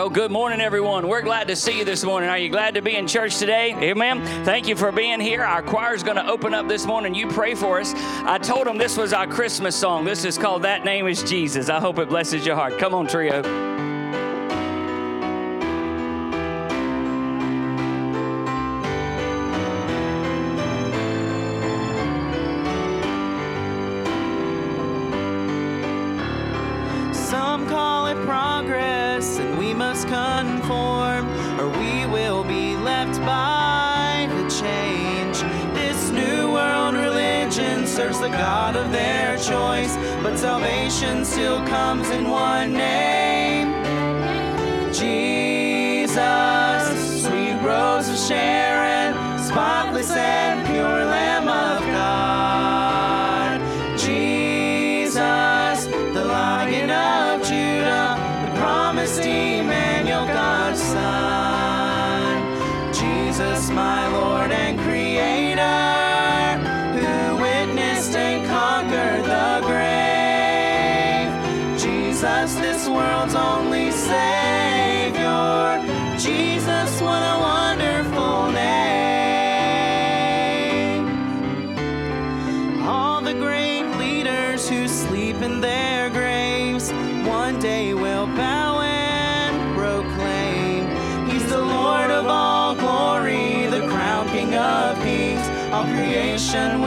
Well, good morning, everyone. We're glad to see you this morning. Are you glad to be in church today? Amen. Thank you for being here. Our choir is going to open up this morning. You pray for us. I told them this was our Christmas song. This is called That Name is Jesus. I hope it blesses your heart. Come on, trio. ocean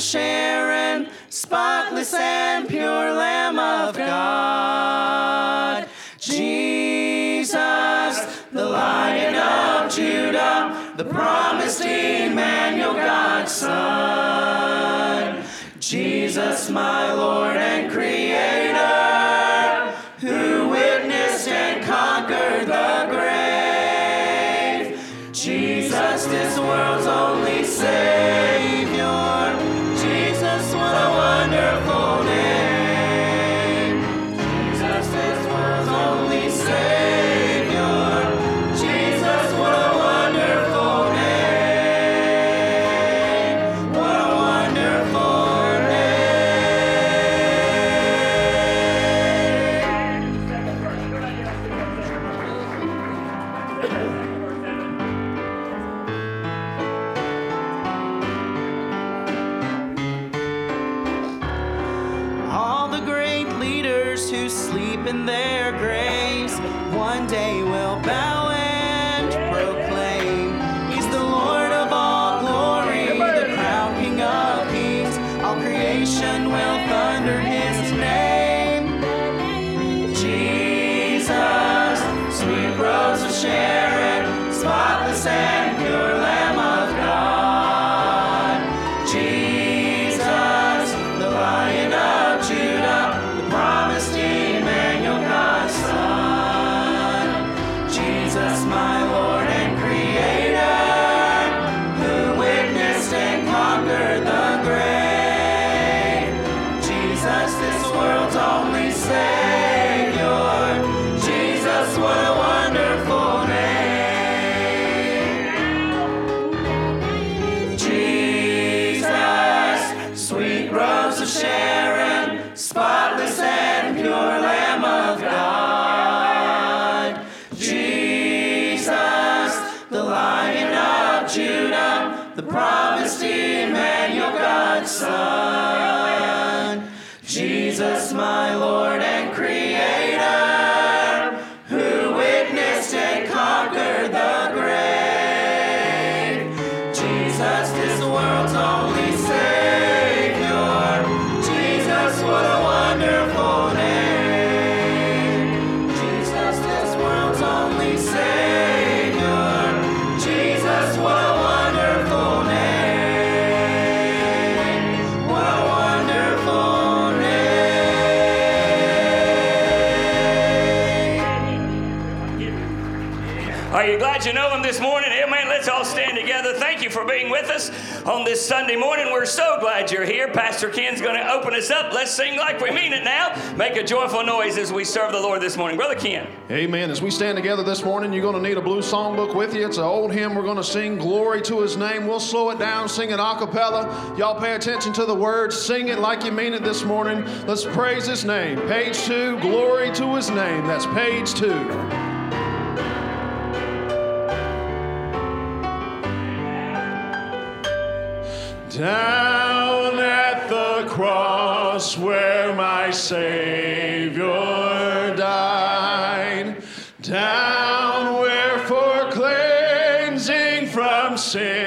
Sharon, spotless and pure Lamb of God. Jesus, the Lion of Judah, the promised Emmanuel, God's Son. Jesus, my Lord and Creator. Glad you know him this morning? Amen. Let's all stand together. Thank you for being with us on this Sunday morning. We're so glad you're here. Pastor Ken's going to open us up. Let's sing like we mean it now. Make a joyful noise as we serve the Lord this morning. Brother Ken. Amen. As we stand together this morning, you're going to need a blue songbook with you. It's an old hymn we're going to sing, Glory to His Name. We'll slow it down, sing it a cappella. Y'all pay attention to the words. Sing it like you mean it this morning. Let's praise His name. Page two, Glory to His name. That's page two. Down at the cross where my Savior died, down where for cleansing from sin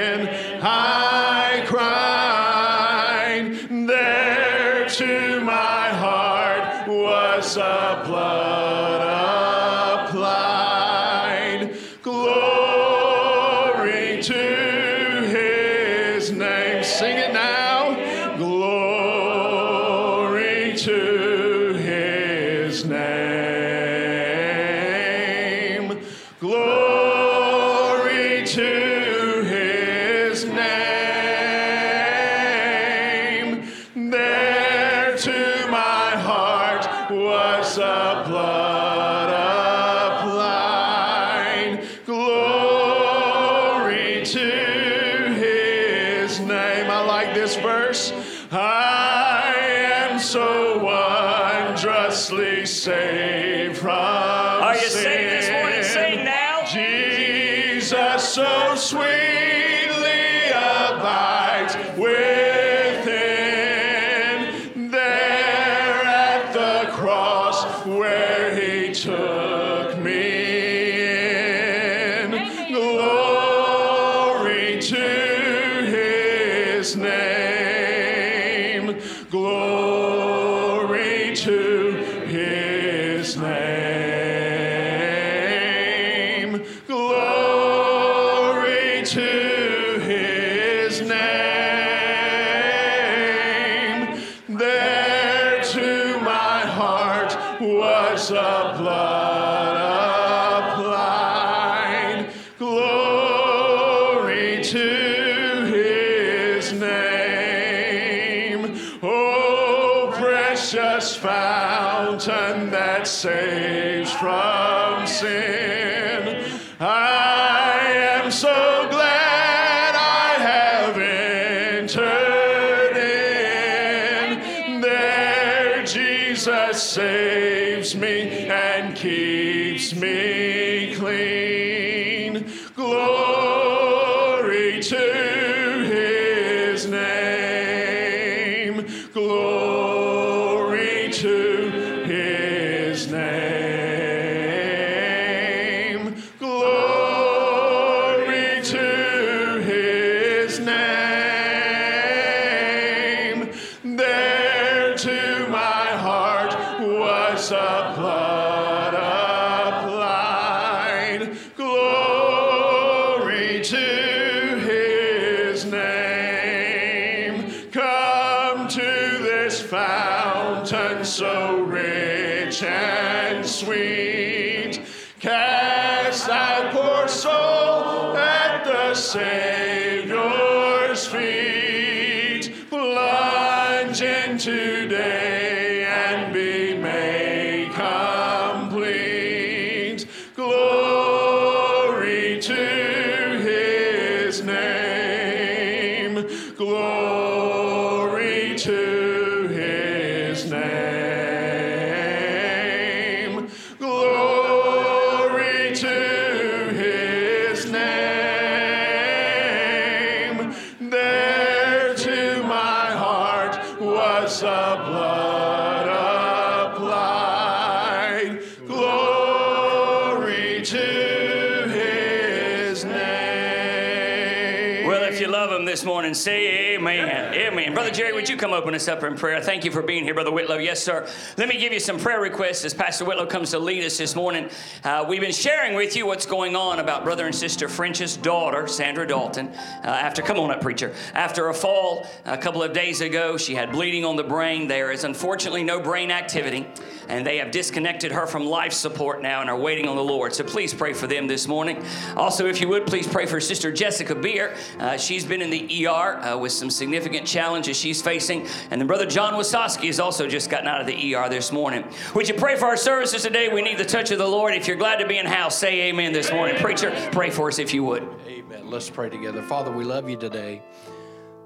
come open us up in prayer? Thank you for being here, Brother Whitlow. Yes, sir. Let me give you some prayer requests as Pastor Whitlow comes to lead us this morning. Uh, we've been sharing with you what's going on about brother and sister French's daughter, Sandra Dalton. Uh, after, come on up, preacher. After a fall a couple of days ago, she had bleeding on the brain. There is unfortunately no brain activity, and they have disconnected her from life support now and are waiting on the Lord. So please pray for them this morning. Also, if you would, please pray for Sister Jessica Beer. Uh, she's been in the ER uh, with some significant challenges she's facing. And then Brother John Wasoski has also just gotten out of the ER this morning. Would you pray for our services today? We need the touch of the Lord. If you're glad to be in house, say amen this morning. Preacher, pray for us if you would. Amen. Let's pray together. Father, we love you today.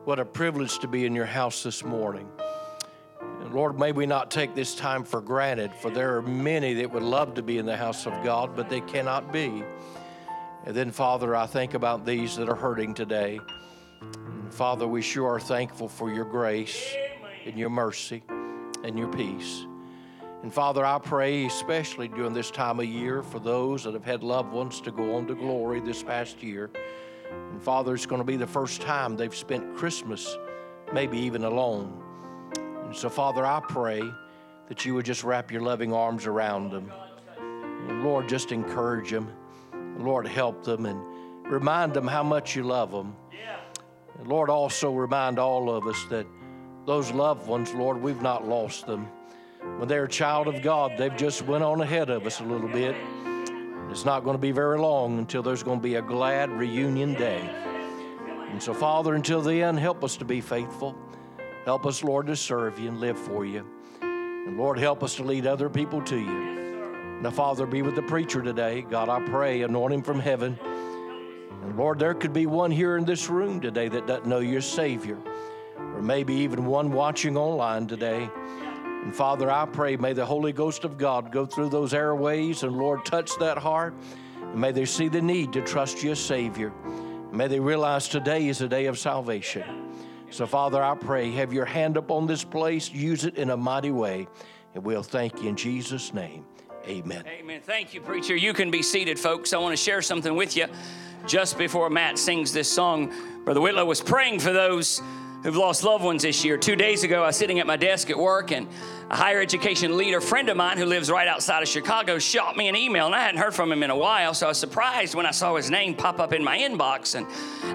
What a privilege to be in your house this morning. Lord, may we not take this time for granted, for there are many that would love to be in the house of God, but they cannot be. And then, Father, I think about these that are hurting today. And Father, we sure are thankful for your grace and your mercy and your peace. And Father, I pray especially during this time of year for those that have had loved ones to go on to glory this past year. And Father, it's going to be the first time they've spent Christmas, maybe even alone. And so, Father, I pray that you would just wrap your loving arms around them. And Lord, just encourage them. Lord, help them and remind them how much you love them. Lord, also remind all of us that those loved ones, Lord, we've not lost them. When they're a child of God, they've just went on ahead of us a little bit. It's not going to be very long until there's going to be a glad reunion day. And so, Father, until then, help us to be faithful. Help us, Lord, to serve you and live for you. And Lord, help us to lead other people to you. Now, Father, be with the preacher today. God, I pray, anoint him from heaven. And Lord, there could be one here in this room today that doesn't know your Savior, or maybe even one watching online today. And Father, I pray, may the Holy Ghost of God go through those airways and Lord, touch that heart. And may they see the need to trust you as Savior. May they realize today is a day of salvation. So, Father, I pray, have your hand upon this place, use it in a mighty way, and we'll thank you in Jesus' name. Amen. Amen. Thank you, preacher. You can be seated, folks. I want to share something with you. Just before Matt sings this song, Brother Whitlow was praying for those who've lost loved ones this year. Two days ago, I was sitting at my desk at work, and a higher education leader friend of mine who lives right outside of Chicago shot me an email, and I hadn't heard from him in a while, so I was surprised when I saw his name pop up in my inbox. And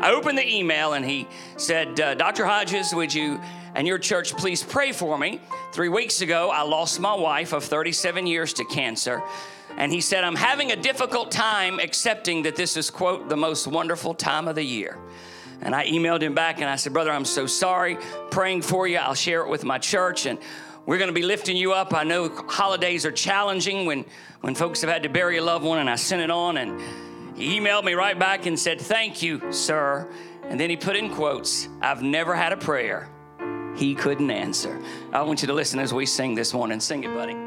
I opened the email, and he said, uh, Dr. Hodges, would you and your church please pray for me? Three weeks ago, I lost my wife of 37 years to cancer. And he said, I'm having a difficult time accepting that this is, quote, the most wonderful time of the year. And I emailed him back and I said, Brother, I'm so sorry. Praying for you. I'll share it with my church. And we're going to be lifting you up. I know holidays are challenging when, when folks have had to bury a loved one. And I sent it on. And he emailed me right back and said, Thank you, sir. And then he put in quotes, I've never had a prayer he couldn't answer. I want you to listen as we sing this morning. Sing it, buddy.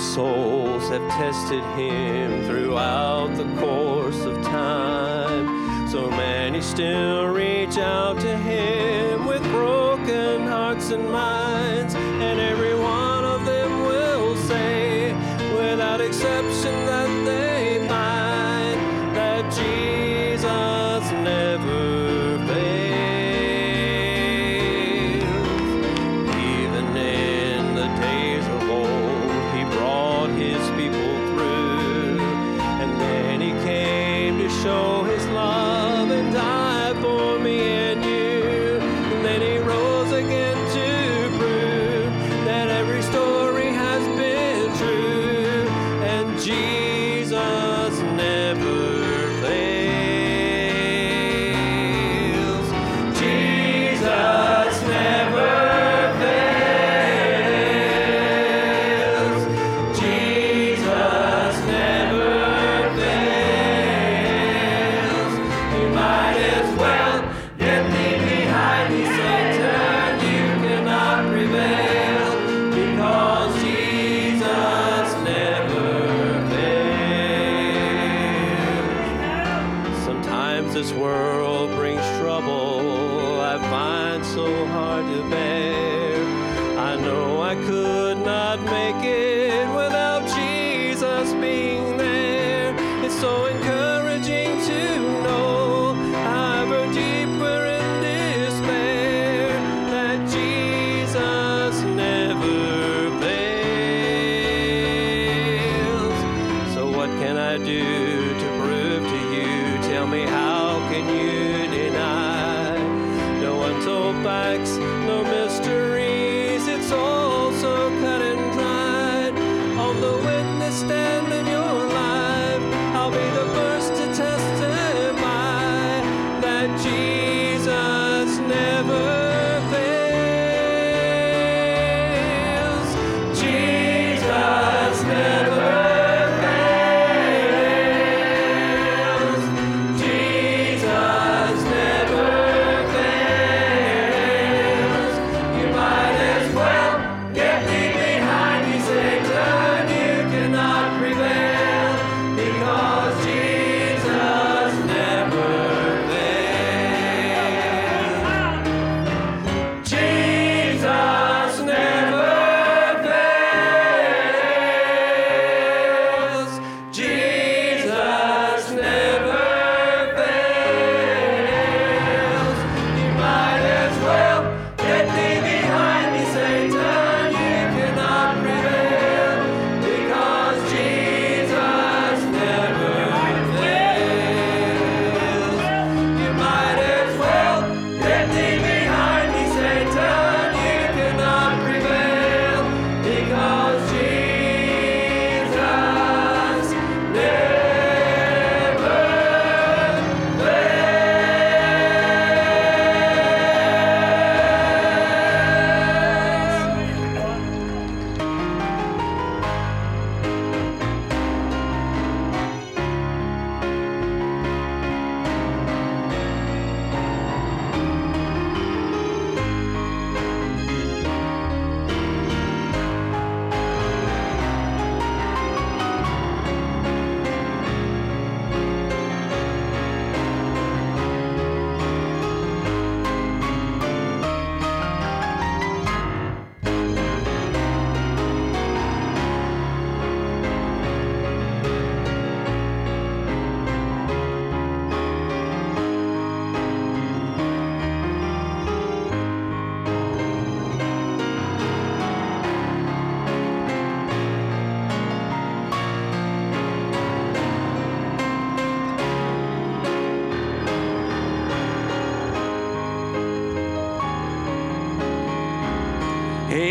souls have tested him throughout the course of time. So many still reach out to him.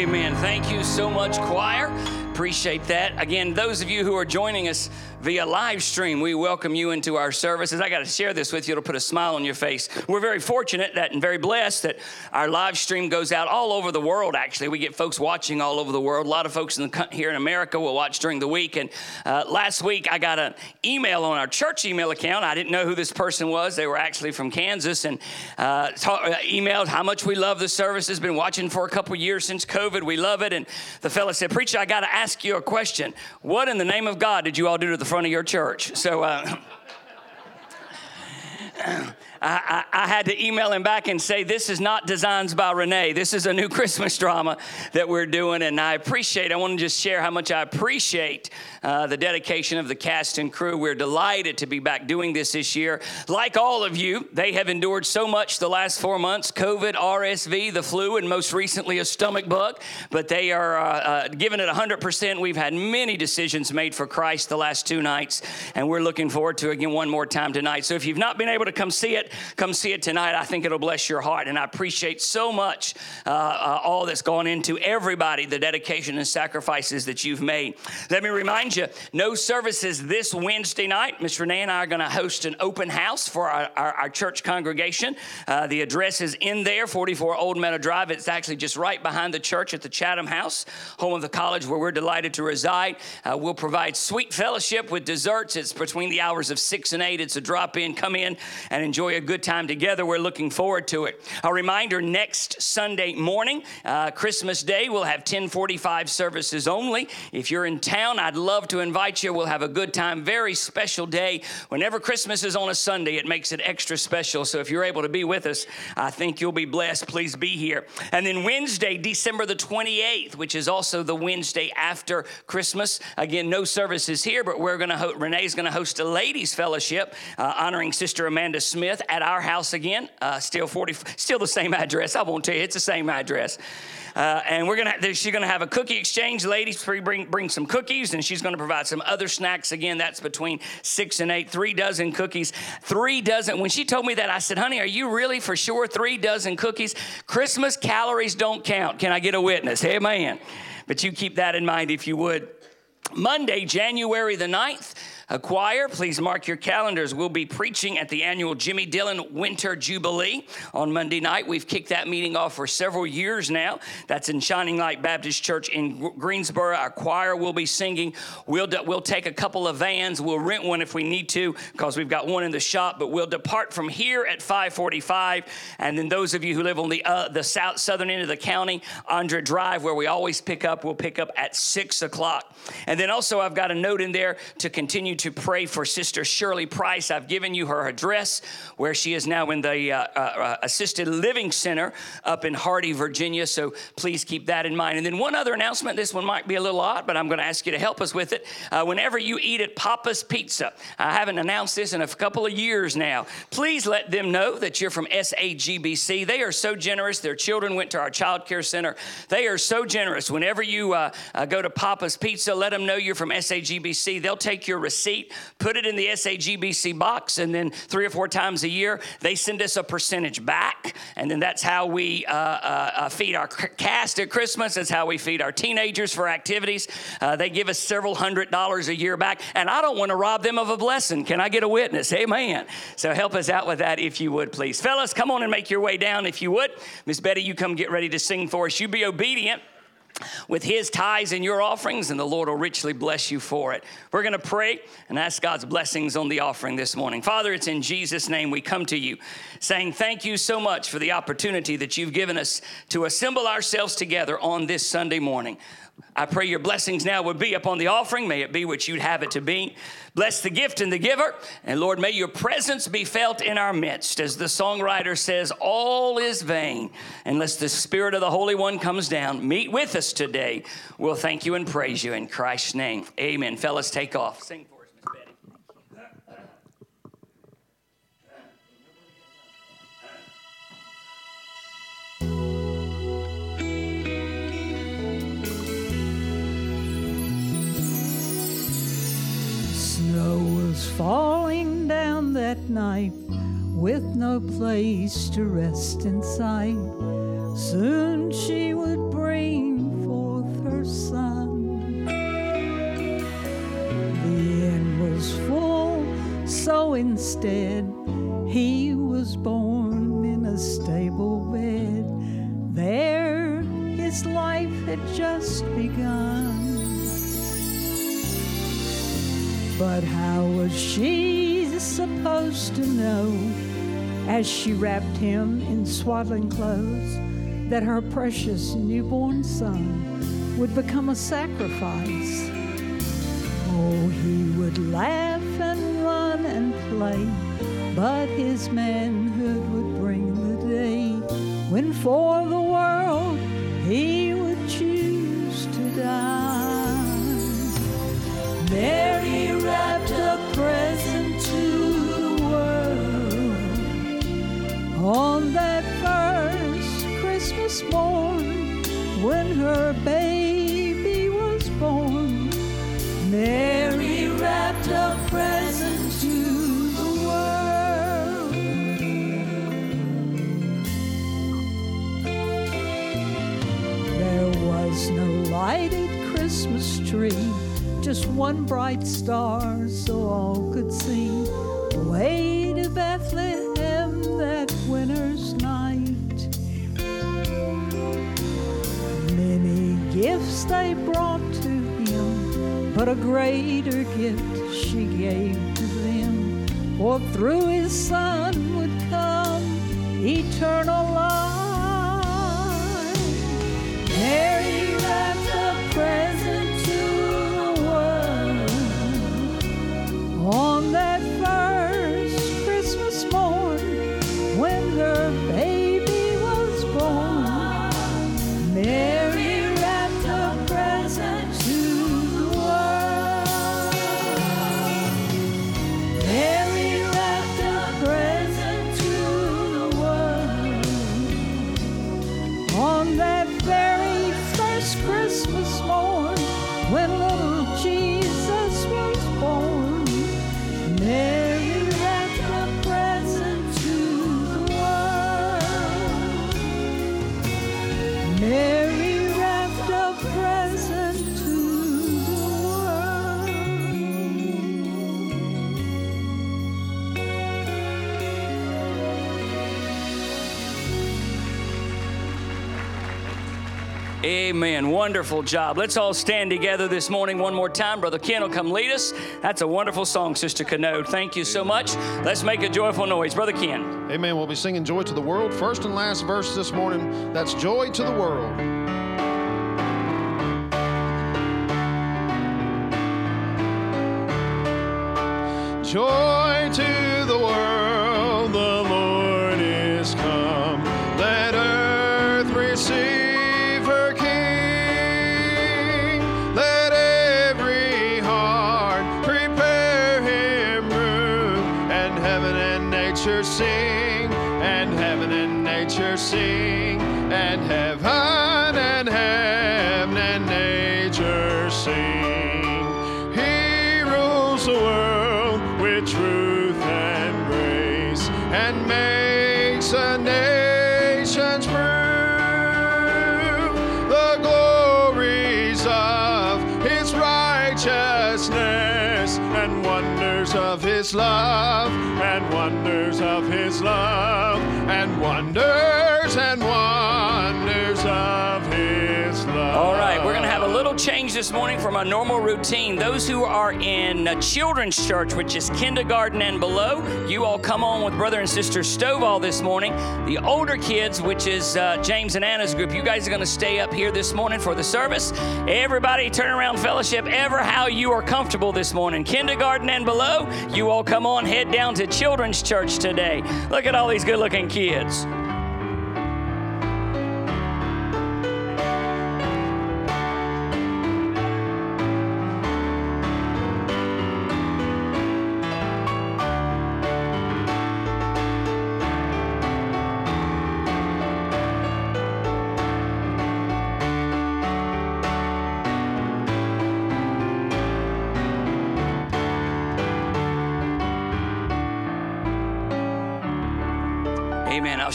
Amen. Thank you so much, choir. Appreciate that. Again, those of you who are joining us via live stream, we welcome you into our services. I got to share this with you, it'll put a smile on your face. We're very fortunate that and very blessed that our live stream goes out all over the world, actually. We get folks watching all over the world. A lot of folks in the, here in America will watch during the week. And uh, last week, I got an email on our church email account. I didn't know who this person was. They were actually from Kansas and uh, ta- uh, emailed how much we love the services. Been watching for a couple years since COVID. We love it. And the fella said, Preacher, I got to ask you a question. What in the name of God did you all do to the front of your church? So, uh, I, I, had to email him back and say, This is not Designs by Renee. This is a new Christmas drama that we're doing. And I appreciate, I want to just share how much I appreciate uh, the dedication of the cast and crew. We're delighted to be back doing this this year. Like all of you, they have endured so much the last four months COVID, RSV, the flu, and most recently a stomach bug. But they are uh, uh, giving it 100%. We've had many decisions made for Christ the last two nights, and we're looking forward to again one more time tonight. So if you've not been able to come see it, come see it tonight. I think it'll bless your heart. And I appreciate so much uh, uh, all that's gone into everybody, the dedication and sacrifices that you've made. Let me remind you no services this Wednesday night. Miss Renee and I are going to host an open house for our, our, our church congregation. Uh, the address is in there, 44 Old Meadow Drive. It's actually just right behind the church at the Chatham House, home of the college where we're delighted to reside. Uh, we'll provide sweet fellowship with desserts. It's between the hours of 6 and 8. It's a drop in. Come in and enjoy a good time together. We're looking forward to it. A reminder next Sunday morning, uh, Christmas Day, we'll have 1045 services only. If you're in town, I'd love to invite you. We'll have a good time. Very special day. Whenever Christmas is on a Sunday, it makes it extra special. So if you're able to be with us, I think you'll be blessed. Please be here. And then Wednesday, December the 28th, which is also the Wednesday after Christmas. Again, no services here, but we're going to ho- Renee's going to host a ladies' fellowship uh, honoring Sister Amanda Smith at our house again. Uh, still 40, still the same address. I won't tell you, it's the same address. Uh, and we're gonna she's gonna have a cookie exchange. Ladies, bring bring some cookies, and she's gonna provide some other snacks. Again, that's between six and eight, three dozen cookies, three dozen. When she told me that, I said, "Honey, are you really for sure three dozen cookies? Christmas calories don't count. Can I get a witness? Hey, man. But you keep that in mind if you would. Monday, January the 9th, a choir, please mark your calendars. We'll be preaching at the annual Jimmy Dillon Winter Jubilee on Monday night. We've kicked that meeting off for several years now. That's in Shining Light Baptist Church in Greensboro. Our choir will be singing. We'll, de- we'll take a couple of vans. We'll rent one if we need to because we've got one in the shop, but we'll depart from here at 545. And then those of you who live on the, uh, the south southern end of the county, Andra Drive, where we always pick up, we'll pick up at 6 o'clock. And then also I've got a note in there to continue to pray for Sister Shirley Price. I've given you her address where she is now in the uh, uh, uh, Assisted Living Center up in Hardy, Virginia. So please keep that in mind. And then one other announcement. This one might be a little odd, but I'm going to ask you to help us with it. Uh, whenever you eat at Papa's Pizza, I haven't announced this in a couple of years now. Please let them know that you're from SAGBC. They are so generous. Their children went to our child care center. They are so generous. Whenever you uh, uh, go to Papa's Pizza, let them know you're from SAGBC. They'll take your receipt, put it in the SAGBC box, and then three or four times a year, they send us a percentage back. And then that's how we uh, uh, uh feed our cast at Christmas. That's how we feed our teenagers for activities. Uh, they give us several hundred dollars a year back. And I don't want to rob them of a blessing. Can I get a witness? Amen. So help us out with that if you would, please. Fellas, come on and make your way down if you would. Miss Betty, you come get ready to sing for us. You be obedient with his tithes and your offerings, and the Lord will richly bless you for it. We're going to pray and ask God's blessings on the offering this morning. Father, it's in Jesus' name we come to you saying thank you so much for the opportunity that you've given us to assemble ourselves together on this Sunday morning. I pray your blessings now would be upon the offering. May it be what you'd have it to be. Bless the gift and the giver. And Lord, may your presence be felt in our midst. As the songwriter says, all is vain unless the Spirit of the Holy One comes down. Meet with us today. We'll thank you and praise you in Christ's name. Amen. Fellas, take off. Sing Snow was falling down that night with no place to rest in sight. Soon she would bring forth her son. The inn was full, so instead he was born in a stable bed. There his life had just begun. But how was she supposed to know, as she wrapped him in swaddling clothes, that her precious newborn son would become a sacrifice? Oh, he would laugh and run and play, but his manhood would bring the day when for the world he would choose to die. Mary wrapped a present to the world on that first Christmas morn when her baby was born. Mary wrapped a present to the world. There was no lighted Christmas tree, just one bright star so all could see. Way to Bethlehem that winter's night. Many gifts they brought to him, but a greater gift she gave to them. For through his son would come eternal life. Amen. Wonderful job. Let's all stand together this morning one more time. Brother Ken will come lead us. That's a wonderful song, Sister Canode. Thank you so much. Let's make a joyful noise. Brother Ken. Amen. We'll be singing Joy to the World. First and last verse this morning. That's Joy to the World. Joy to the world, and makes the nations prove the glories of his righteousness and wonders of his love and wonders of his love and wonders and wonders of his love. All right, we're going to a change this morning from our normal routine. Those who are in children's church, which is kindergarten and below, you all come on with brother and sister Stovall this morning. The older kids, which is uh, James and Anna's group, you guys are going to stay up here this morning for the service. Everybody, turn around fellowship, ever how you are comfortable this morning. Kindergarten and below, you all come on, head down to children's church today. Look at all these good looking kids.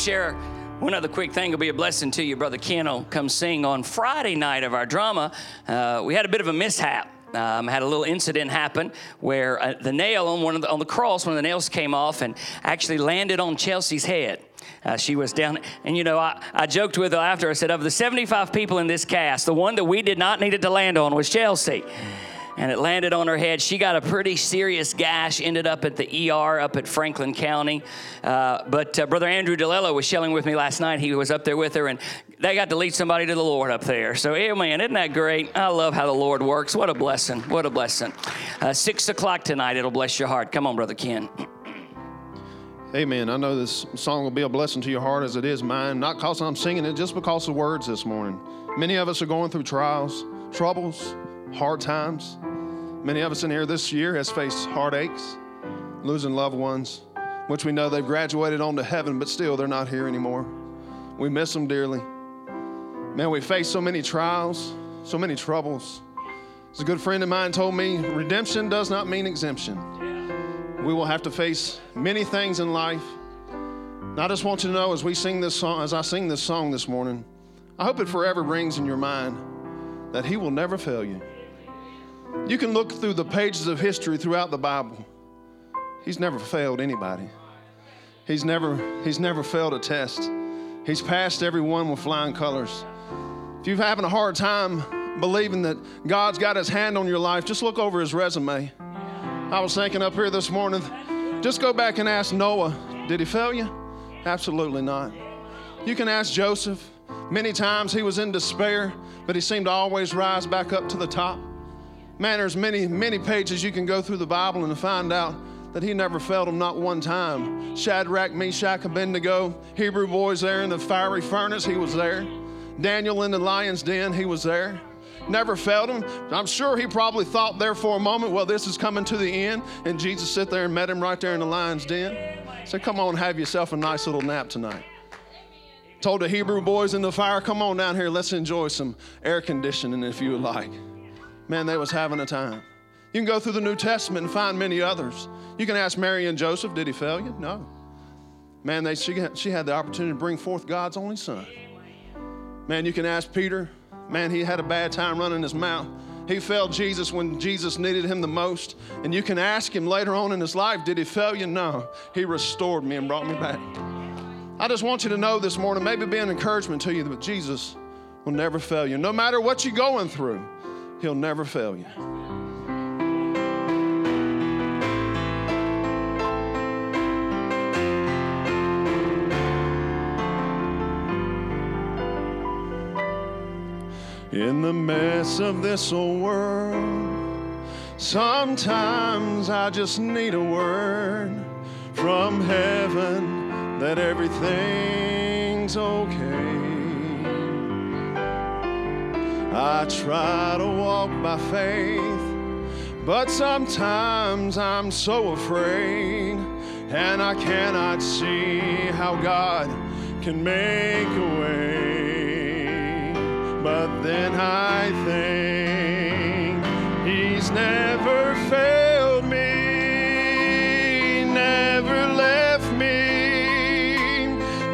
Share one other quick thing. Will be a blessing to you. Brother Ken will come sing on Friday night of our drama. Uh, we had a bit of a mishap. Um, had a little incident happen where uh, the nail on one of the, on the cross, one of the nails came off and actually landed on Chelsea's head. Uh, she was down, and you know, I, I joked with her after. I said, of the 75 people in this cast, the one that we did not need it to land on was Chelsea and it landed on her head. She got a pretty serious gash, ended up at the ER up at Franklin County. Uh, but uh, Brother Andrew DeLello was sharing with me last night. He was up there with her, and they got to lead somebody to the Lord up there. So, amen. Isn't that great? I love how the Lord works. What a blessing. What a blessing. Uh, six o'clock tonight, it'll bless your heart. Come on, Brother Ken. Amen. I know this song will be a blessing to your heart as it is mine, not because I'm singing it, just because of words this morning. Many of us are going through trials, troubles, hard times. Many of us in here this year has faced heartaches, losing loved ones, which we know they've graduated on to heaven, but still they're not here anymore. We miss them dearly. Man, we face so many trials, so many troubles. As a good friend of mine told me, redemption does not mean exemption. We will have to face many things in life. And I just want you to know as we sing this song, as I sing this song this morning, I hope it forever rings in your mind that He will never fail you. You can look through the pages of history throughout the Bible. He's never failed anybody. He's never, he's never failed a test. He's passed everyone with flying colors. If you're having a hard time believing that God's got his hand on your life, just look over his resume. I was thinking up here this morning, just go back and ask Noah, did he fail you? Absolutely not. You can ask Joseph. Many times he was in despair, but he seemed to always rise back up to the top. Man, there's many, many pages you can go through the Bible and find out that he never failed them not one time. Shadrach, Meshach, Abednego, Hebrew boys there in the fiery furnace, he was there. Daniel in the lion's den, he was there. Never failed him. I'm sure he probably thought there for a moment, well, this is coming to the end. And Jesus sit there and met him right there in the lion's den. Said, come on, have yourself a nice little nap tonight. Told the Hebrew boys in the fire, come on down here, let's enjoy some air conditioning if you like. Man, they was having a time. You can go through the New Testament and find many others. You can ask Mary and Joseph, did he fail you? No. Man, they, she, she had the opportunity to bring forth God's only son. Man, you can ask Peter. Man, he had a bad time running his mouth. He failed Jesus when Jesus needed him the most. And you can ask him later on in his life, did he fail you? No. He restored me and brought me back. I just want you to know this morning, maybe be an encouragement to you that Jesus will never fail you. No matter what you're going through, he'll never fail you. In the mess of this old world, sometimes I just need a word from heaven that everything's okay. I try to walk by faith, but sometimes I'm so afraid, and I cannot see how God can make a way. But then I think He's never failed me, never left me.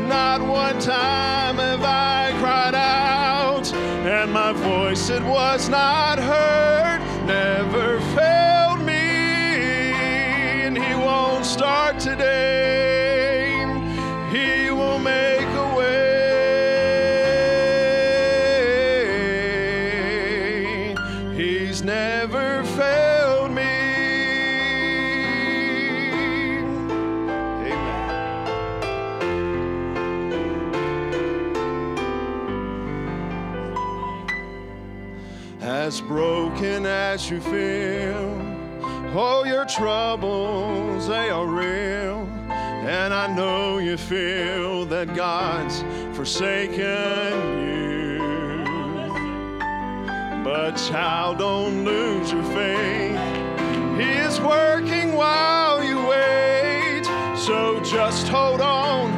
Not one time was not hurt, never failed me, and He won't start today. He will make a way. He's never As broken as you feel, oh, your troubles, they are real. And I know you feel that God's forsaken you. But, child, don't lose your faith. He is working while you wait. So just hold on.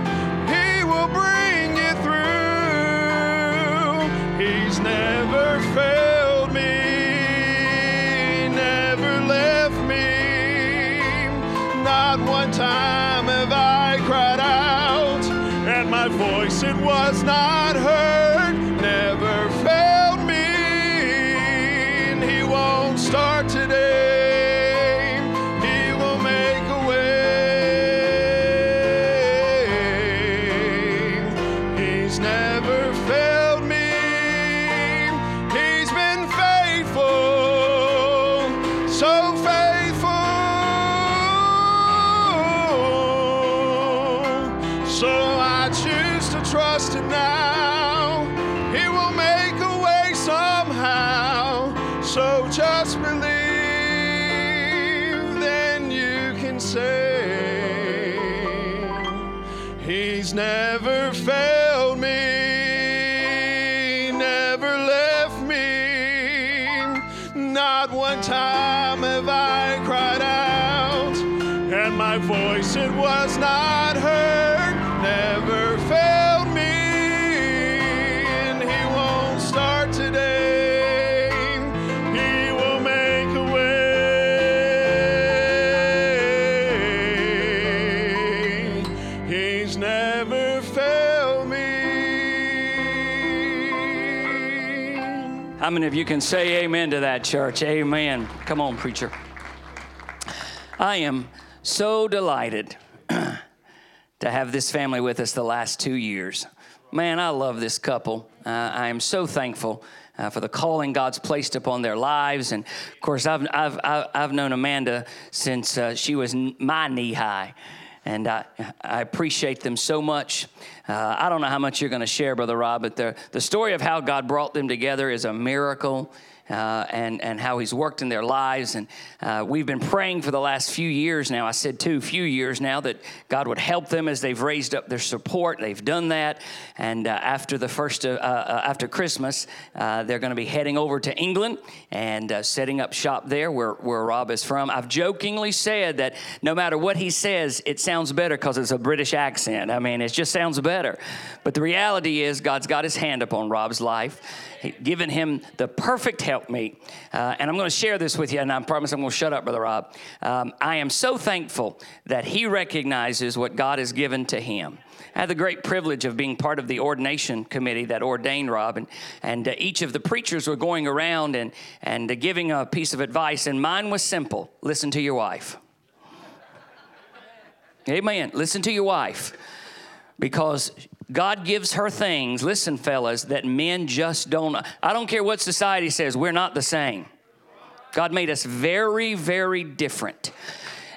Many of you can say amen to that, church? Amen. Come on, preacher. I am so delighted to have this family with us the last two years. Man, I love this couple. Uh, I am so thankful uh, for the calling God's placed upon their lives. And of course, I've, I've, I've known Amanda since uh, she was my knee high. And I, I appreciate them so much. Uh, I don't know how much you're going to share, Brother Rob, but the, the story of how God brought them together is a miracle. Uh, and, and how He's worked in their lives. And uh, we've been praying for the last few years now. I said two, few years now, that God would help them as they've raised up their support. They've done that. And uh, after the first, uh, uh, after Christmas, uh, they're going to be heading over to England and setting up shop there where, where Rob is from. I've jokingly said that no matter what he says, it sounds better because it's a British accent. I mean, it just sounds better. But the reality is, God's got his hand upon Rob's life, given him the perfect helpmeet. Uh, and I'm going to share this with you, and I promise I'm going to shut up, Brother Rob. Um, I am so thankful that he recognizes what God has given to him. I had the great privilege of being part of the ordination committee that ordained Rob, and, and uh, each of the preachers were going around and, and uh, giving a piece of advice, and mine was simple listen to your wife. Amen. Listen to your wife because God gives her things, listen, fellas, that men just don't. I don't care what society says, we're not the same. God made us very, very different.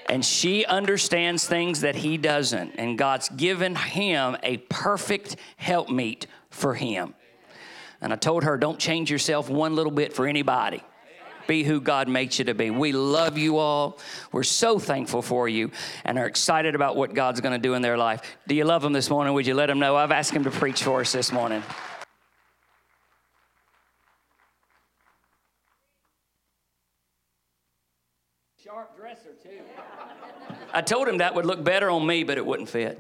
And she understands things that he doesn't. And God's given him a perfect helpmeet for him. And I told her, don't change yourself one little bit for anybody. Be who God makes you to be. We love you all. We're so thankful for you and are excited about what God's going to do in their life. Do you love them this morning? Would you let them know? I've asked him to preach for us this morning. Sharp dresser, too. I told him that would look better on me, but it wouldn't fit.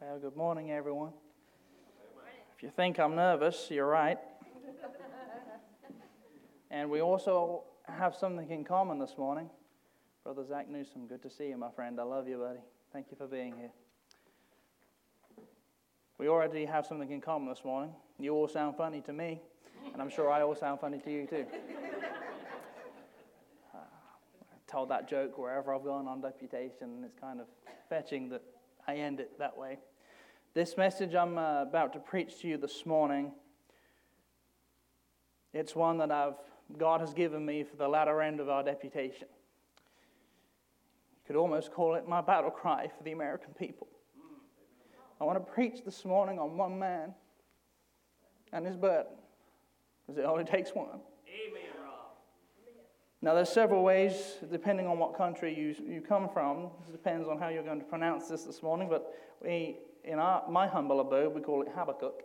Well, good morning, everyone. If you think I'm nervous, you're right. And we also have something in common this morning. Brother Zach Newsom, good to see you, my friend. I love you, buddy. Thank you for being here. We already have something in common this morning. You all sound funny to me, and I'm sure I all sound funny to you, too. uh, I've told that joke wherever I've gone on deputation, and it's kind of fetching that I end it that way. This message I'm uh, about to preach to you this morning, it's one that I've God has given me for the latter end of our deputation. You could almost call it my battle cry for the American people. I want to preach this morning on one man and his burden, because it only takes one. Amen, Rob. Now, there's several ways, depending on what country you, you come from. It depends on how you're going to pronounce this this morning, but we, in our, my humble abode, we call it Habakkuk.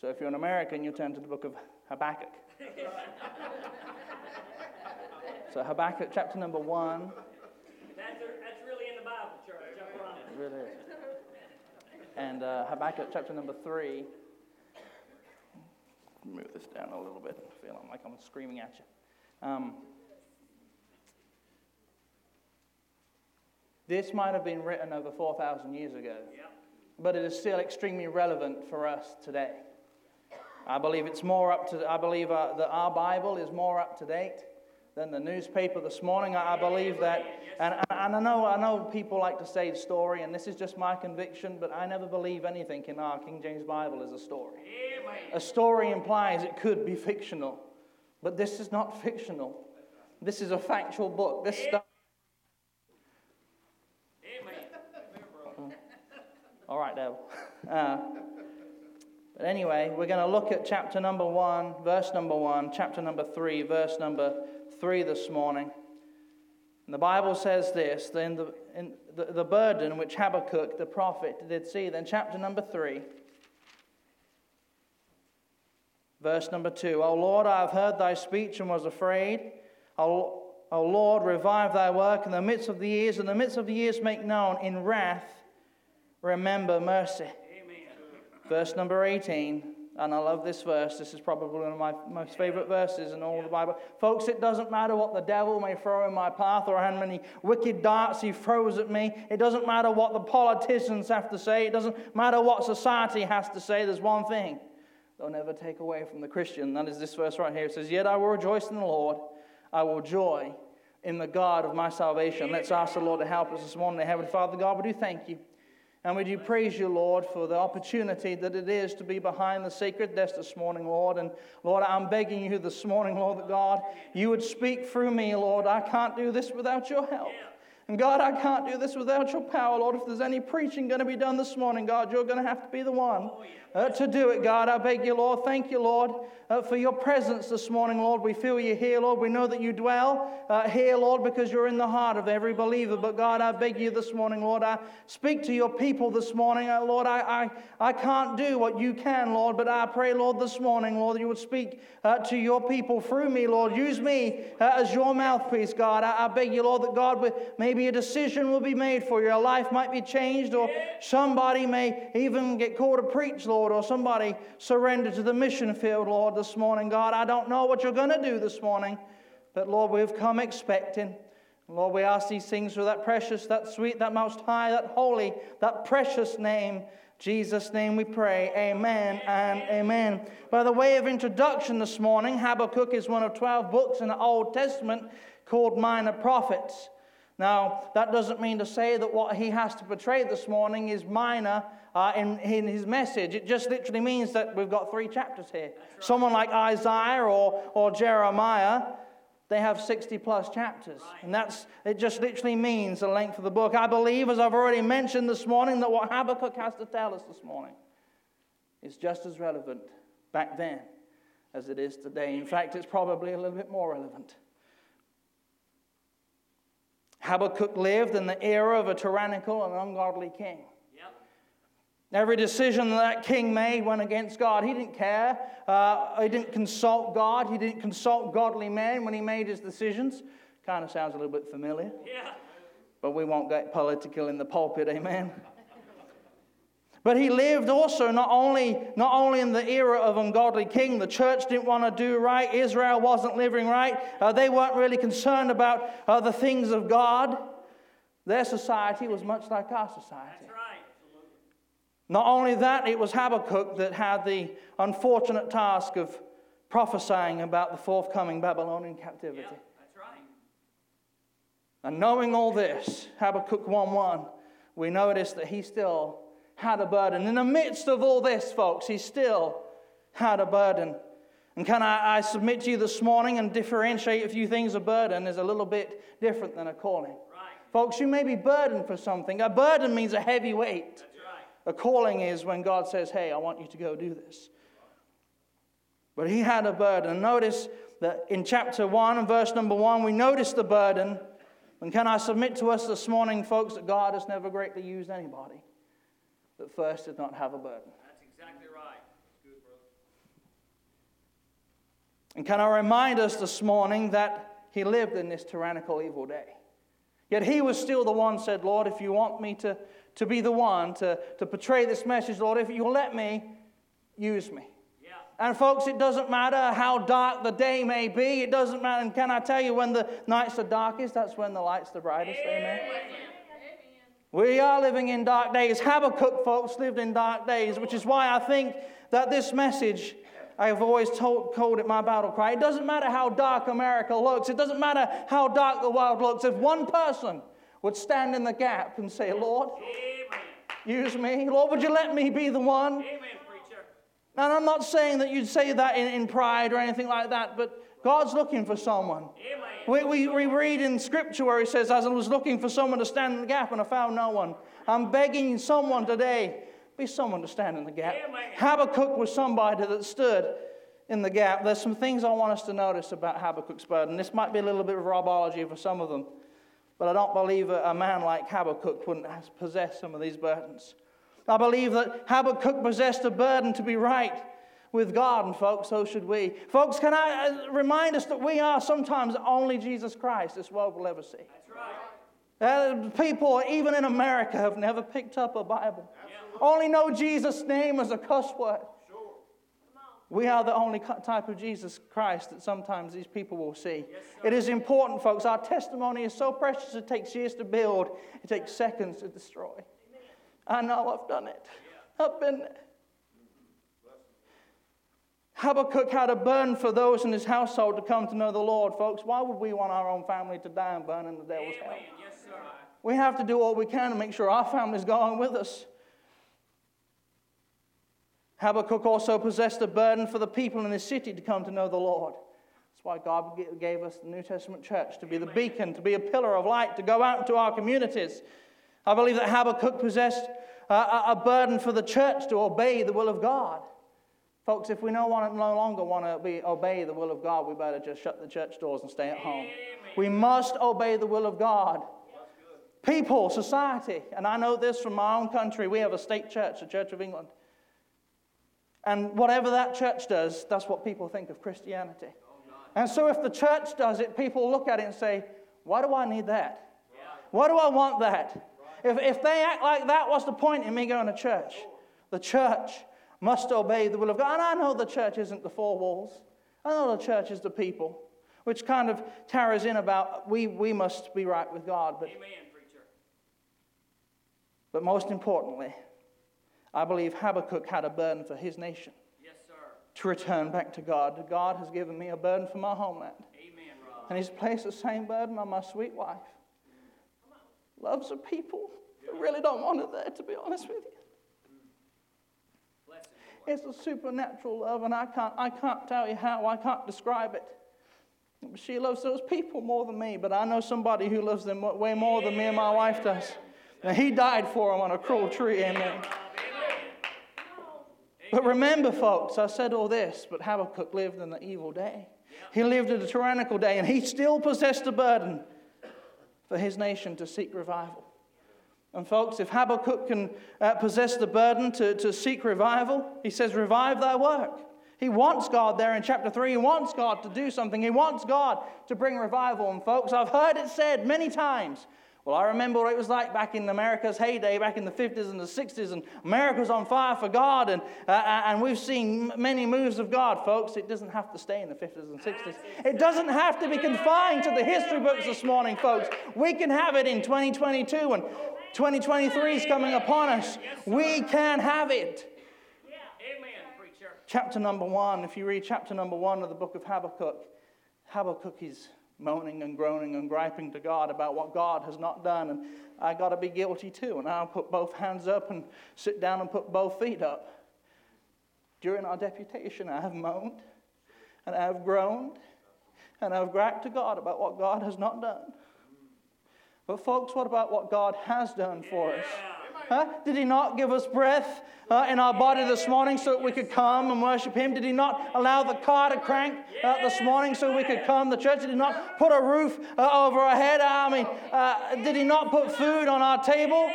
So if you're an American, you turn to the book of Habakkuk. so Habakkuk chapter number one. That's, that's really in the Bible, church. It really is. And uh, Habakkuk chapter number three. Move this down a little bit. i Feeling like I'm screaming at you. Um, this might have been written over 4,000 years ago, yep. but it is still extremely relevant for us today. I believe it's more up to, I believe uh, that our Bible is more up to date than the newspaper this morning. I, I believe that, and, and I, know, I know people like to say story, and this is just my conviction, but I never believe anything in our King James Bible is a story. A story implies it could be fictional, but this is not fictional. This is a factual book. This stuff. All right, devil. Uh, but anyway, we're going to look at chapter number one, verse number one, chapter number three, verse number three this morning. And the Bible says this in the, the, the burden which Habakkuk the prophet did see. Then, chapter number three, verse number two O Lord, I have heard thy speech and was afraid. O, o Lord, revive thy work in the midst of the years, in the midst of the years make known. In wrath, remember mercy. Verse number 18, and I love this verse. This is probably one of my most favorite verses in all the Bible. Folks, it doesn't matter what the devil may throw in my path or how many wicked darts he throws at me. It doesn't matter what the politicians have to say. It doesn't matter what society has to say. There's one thing they'll never take away from the Christian. That is this verse right here. It says, Yet I will rejoice in the Lord. I will joy in the God of my salvation. Let's ask the Lord to help us this morning. Heavenly Father God, we do thank you. And we do praise you, Lord, for the opportunity that it is to be behind the sacred desk this morning, Lord. And Lord, I'm begging you this morning, Lord, that God, you would speak through me, Lord. I can't do this without your help. And God, I can't do this without your power, Lord. If there's any preaching going to be done this morning, God, you're going to have to be the one uh, to do it, God. I beg you, Lord. Thank you, Lord, uh, for your presence this morning, Lord. We feel you here, Lord. We know that you dwell uh, here, Lord, because you're in the heart of every believer. But God, I beg you this morning, Lord, I speak to your people this morning. Uh, Lord, I, I, I can't do what you can, Lord, but I pray, Lord, this morning, Lord, you would speak uh, to your people through me, Lord. Use me uh, as your mouthpiece, God. I, I beg you, Lord, that God, maybe a decision will be made for you. Your life might be changed, or somebody may even get called to preach, Lord. Lord, or somebody surrender to the mission field, Lord, this morning. God, I don't know what you're going to do this morning, but Lord, we've come expecting. Lord, we ask these things for that precious, that sweet, that most high, that holy, that precious name. Jesus' name we pray. Amen and amen. By the way of introduction this morning, Habakkuk is one of 12 books in the Old Testament called Minor Prophets. Now, that doesn't mean to say that what he has to portray this morning is minor uh, in, in his message. It just literally means that we've got three chapters here. Right. Someone like Isaiah or, or Jeremiah, they have 60 plus chapters. Right. And that's, it just literally means the length of the book. I believe, as I've already mentioned this morning, that what Habakkuk has to tell us this morning is just as relevant back then as it is today. In fact, it's probably a little bit more relevant. Habakkuk lived in the era of a tyrannical and ungodly king. Every decision that king made went against God. He didn't care. Uh, he didn't consult God. He didn't consult godly men when he made his decisions. Kind of sounds a little bit familiar. Yeah. But we won't get political in the pulpit, amen. But he lived also not only, not only in the era of ungodly king, the church didn't want to do right, Israel wasn't living right, uh, they weren't really concerned about uh, the things of God. Their society was much like our society. Not only that, it was Habakkuk that had the unfortunate task of prophesying about the forthcoming Babylonian captivity. Yeah, that's right. And knowing all this, Habakkuk 1:1, we notice that he still had a burden. In the midst of all this, folks, he still had a burden. And can I, I submit to you this morning and differentiate a few things? A burden is a little bit different than a calling. Right. Folks, you may be burdened for something. A burden means a heavy weight. A calling is when God says, Hey, I want you to go do this. But he had a burden. Notice that in chapter 1 and verse number 1, we notice the burden. And can I submit to us this morning, folks, that God has never greatly used anybody that first did not have a burden? That's exactly right. Good, and can I remind us this morning that he lived in this tyrannical, evil day? Yet he was still the one said, Lord, if you want me to to be the one to, to portray this message, Lord. If you'll let me, use me. Yeah. And folks, it doesn't matter how dark the day may be. It doesn't matter. And can I tell you, when the nights are darkest, that's when the light's the brightest. Amen. Amen. We are living in dark days. Habakkuk, folks, lived in dark days, which is why I think that this message, I've always told, called it my battle cry. It doesn't matter how dark America looks, it doesn't matter how dark the world looks. If one person would stand in the gap and say, Lord, Amen. use me. Lord, would you let me be the one? Amen, preacher. And I'm not saying that you'd say that in, in pride or anything like that, but God's looking for someone. We, we, we, read in Scripture where He says, As I was looking for someone to stand in the gap and I found no one. I'm begging someone today, be someone to stand in the gap. Amen. Habakkuk was somebody that stood in the gap. There's some things I want us to notice about Habakkuk's burden. This might be a little bit of robology for some of them. But I don't believe a man like Habakkuk wouldn't possess some of these burdens. I believe that Habakkuk possessed a burden to be right with God, and folks, so should we. Folks, can I uh, remind us that we are sometimes only Jesus Christ this world will ever see? That's right. Uh, people, even in America, have never picked up a Bible. Only know Jesus' name as a cuss word. We are the only type of Jesus Christ that sometimes these people will see. Yes, it is important, folks. Our testimony is so precious, it takes years to build, it takes seconds to destroy. I know I've done it, I've been there. Habakkuk had a burn for those in his household to come to know the Lord, folks. Why would we want our own family to die and burn in the devil's hell? Yes, we have to do all we can to make sure our family's going with us. Habakkuk also possessed a burden for the people in his city to come to know the Lord. That's why God gave us the New Testament church to be the beacon, to be a pillar of light, to go out into our communities. I believe that Habakkuk possessed a, a, burden for the church to obey the will of God. Folks, if we no, want, no longer want to be, obey the will of God, we better just shut the church doors and stay at home. We must obey the will of God. People, society, and I know this from my own country, we have a state church, the Church of England. And whatever that church does, that's what people think of Christianity. Oh, and so if the church does it, people look at it and say, Why do I need that? Why do I want that? If, if they act like that, what's the point in me going to church? The church must obey the will of God. And I know the church isn't the four walls, I know the church is the people, which kind of tarries in about we, we must be right with God. But, Amen, preacher. but most importantly, I believe Habakkuk had a burden for his nation Yes, sir. to return back to God. God has given me a burden for my homeland. Amen, Rob. And he's placed the same burden on my sweet wife. Loves of people. I really don't want it there, to be honest with you. It's a supernatural love, and I can't, I can't tell you how, I can't describe it. She loves those people more than me, but I know somebody who loves them way more than me and my wife does. And he died for them on a cruel tree, amen. But remember, folks, I said all this, but Habakkuk lived in the evil day. He lived in a tyrannical day, and he still possessed a burden for his nation to seek revival. And, folks, if Habakkuk can uh, possess the burden to, to seek revival, he says, Revive thy work. He wants God there in chapter 3. He wants God to do something. He wants God to bring revival. And, folks, I've heard it said many times. Well, I remember what it was like back in America's heyday, back in the 50s and the 60s, and America was on fire for God, and, uh, and we've seen many moves of God, folks. It doesn't have to stay in the 50s and 60s. It doesn't have to be confined to the history books this morning, folks. We can have it in 2022, and 2023 is coming upon us. We can have it. Chapter number one, if you read chapter number one of the book of Habakkuk, Habakkuk is moaning and groaning and griping to God about what God has not done. And I got to be guilty too. And I'll put both hands up and sit down and put both feet up. During our deputation, I have moaned and I have groaned and I've griped to God about what God has not done. But, folks, what about what God has done for us? Huh? Did He not give us breath uh, in our body this morning so that we could come and worship Him? Did He not allow the car to crank uh, this morning so we could come? The church did He not put a roof uh, over our head? I mean, uh, did He not put food on our table?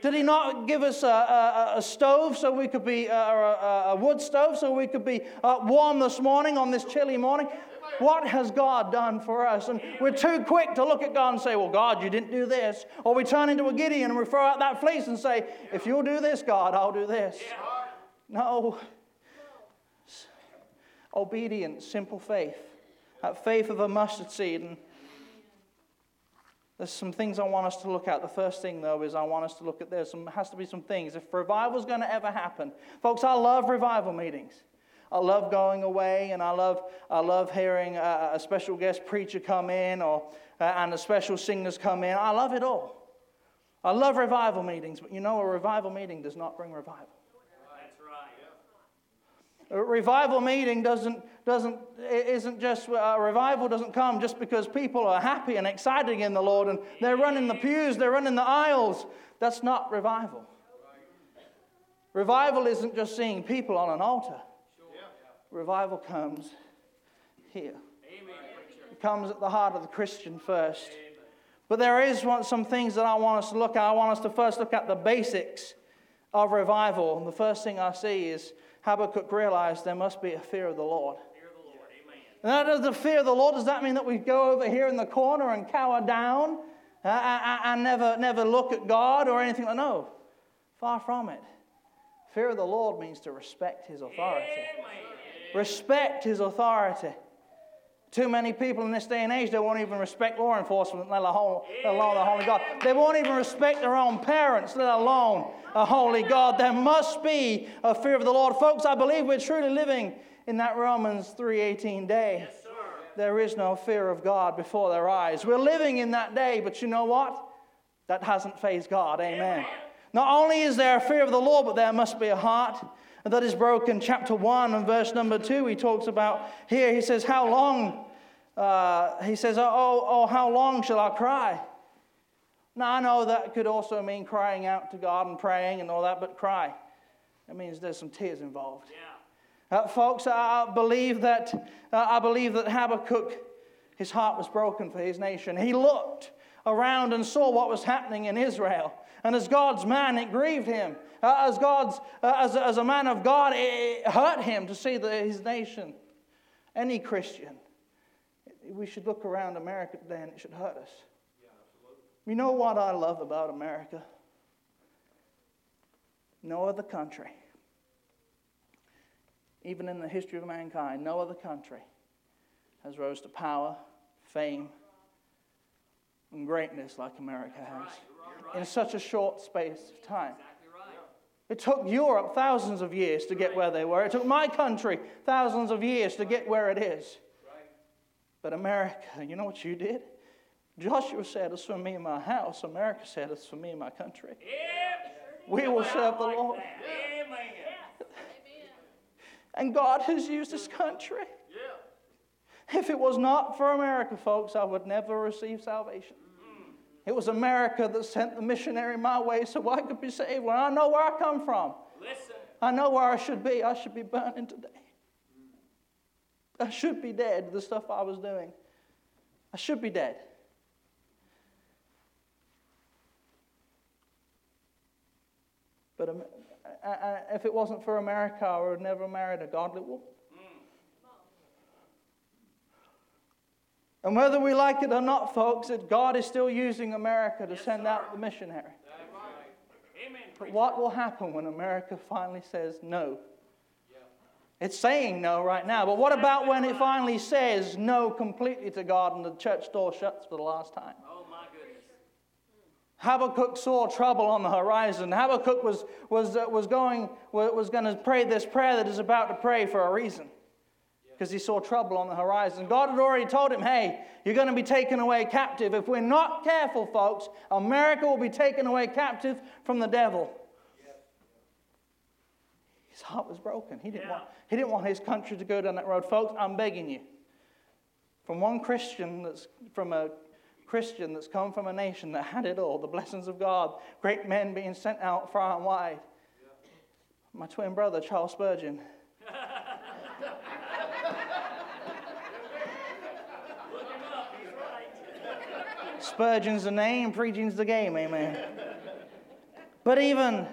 Did He not give us a, a, a stove so we could be, uh, a, a wood stove so we could be uh, warm this morning on this chilly morning? What has God done for us? And we're too quick to look at God and say, Well, God, you didn't do this. Or we turn into a Gideon and we throw out that fleece and say, If you'll do this, God, I'll do this. No. Obedience, simple faith. That faith of a mustard seed. And there's some things I want us to look at. The first thing, though, is I want us to look at there's some has to be some things. If revival's going to ever happen, folks, I love revival meetings. I love going away, and I love I love hearing a, a special guest preacher come in, or uh, and the special singers come in. I love it all. I love revival meetings, but you know, a revival meeting does not bring revival. That's right. A revival meeting doesn't, doesn't, isn't just, a revival doesn't come just because people are happy and excited in the Lord and they're running the pews, they're running the aisles. That's not revival. Revival isn't just seeing people on an altar. Revival comes here. It comes at the heart of the Christian first. But there is one, some things that I want us to look at. I want us to first look at the basics of revival. And the first thing I see is Habakkuk realized there must be a fear of the Lord. Fear the Lord. Amen. And that is the fear of the Lord. Does that mean that we go over here in the corner and cower down uh, and and never, never look at God or anything like No, far from it. Fear of the Lord means to respect His authority. Respect His authority. Too many people in this day and age, they won't even respect law enforcement, let alone, let alone the Holy God. They won't even respect their own parents, let alone a holy God. There must be a fear of the Lord. Folks, I believe we're truly living in that Romans 3.18 day. There is no fear of God before their eyes. We're living in that day, but you know what? That hasn't fazed God. Amen. Not only is there a fear of the Lord, but there must be a heart that is broken. Chapter 1 and verse number 2, he talks about here, he says, How long? Uh, he says, oh, oh, oh, how long shall I cry? Now, I know that could also mean crying out to God and praying and all that, but cry. That means there's some tears involved. Yeah. Uh, folks, I believe that uh, I believe that Habakkuk, his heart was broken for his nation. He looked around and saw what was happening in Israel. And as God's man, it grieved him. Uh, as, God's, uh, as, as a man of God, it hurt him to see the, his nation. Any Christian, we should look around America today and it should hurt us. You know what I love about America? No other country, even in the history of mankind, no other country has rose to power, fame, and greatness like America has in such a short space of time. It took Europe thousands of years to get where they were. It took my country thousands of years to get where it is. But America, you know what you did? Joshua said, It's for me and my house, America said, It's for me and my country. We will serve the Lord. And God has used this country. If it was not for America, folks, I would never receive salvation. It was America that sent the missionary my way so I could be saved. When I know where I come from, Listen. I know where I should be. I should be burning today. I should be dead, the stuff I was doing. I should be dead. But if it wasn't for America, I would have never married a godly woman. And whether we like it or not, folks, that God is still using America to send out the missionary. But what will happen when America finally says no? It's saying no right now, but what about when it finally says no completely to God and the church door shuts for the last time? Oh, my goodness. Habakkuk saw trouble on the horizon. Habakkuk was, was, uh, was going, was going to pray this prayer that is about to pray for a reason because he saw trouble on the horizon. God had already told him, hey, you're going to be taken away captive. If we're not careful, folks, America will be taken away captive from the devil. His heart was broken. He didn't, yeah. want, he didn't want his country to go down that road. Folks, I'm begging you. From one Christian that's from a Christian that's come from a nation that had it all, the blessings of God, great men being sent out far and wide. Yeah. My twin brother, Charles Spurgeon. Spurgeon's the name, preaching's the game, amen. But even,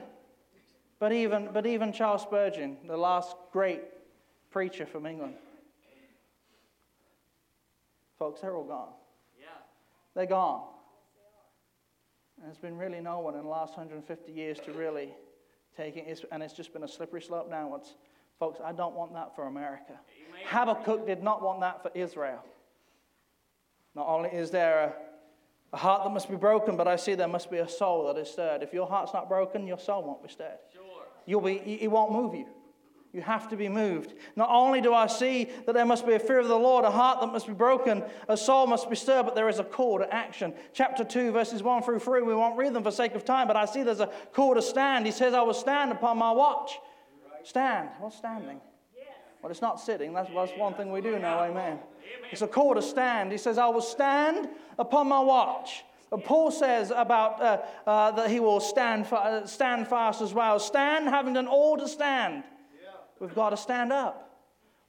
but even, but even Charles Spurgeon, the last great preacher from England, folks, they're all gone. Yeah. They're gone. And there's been really no one in the last 150 years to really take it, and it's just been a slippery slope downwards. Folks, I don't want that for America. Amen. Habakkuk did not want that for Israel. Not only is there a a heart that must be broken, but I see there must be a soul that is stirred. If your heart's not broken, your soul won't be stirred. Sure. You'll be, it won't move you. You have to be moved. Not only do I see that there must be a fear of the Lord, a heart that must be broken, a soul must be stirred, but there is a call to action. Chapter 2, verses 1 through 3, we won't read them for sake of time, but I see there's a call to stand. He says, I will stand upon my watch. Stand. What's standing? Well, it's not sitting. That's, that's one thing we do know. Amen. It's a call to stand. He says, I will stand upon my watch. Paul says about uh, uh, that he will stand, uh, stand fast as well. Stand, having done all to stand. We've got to stand up.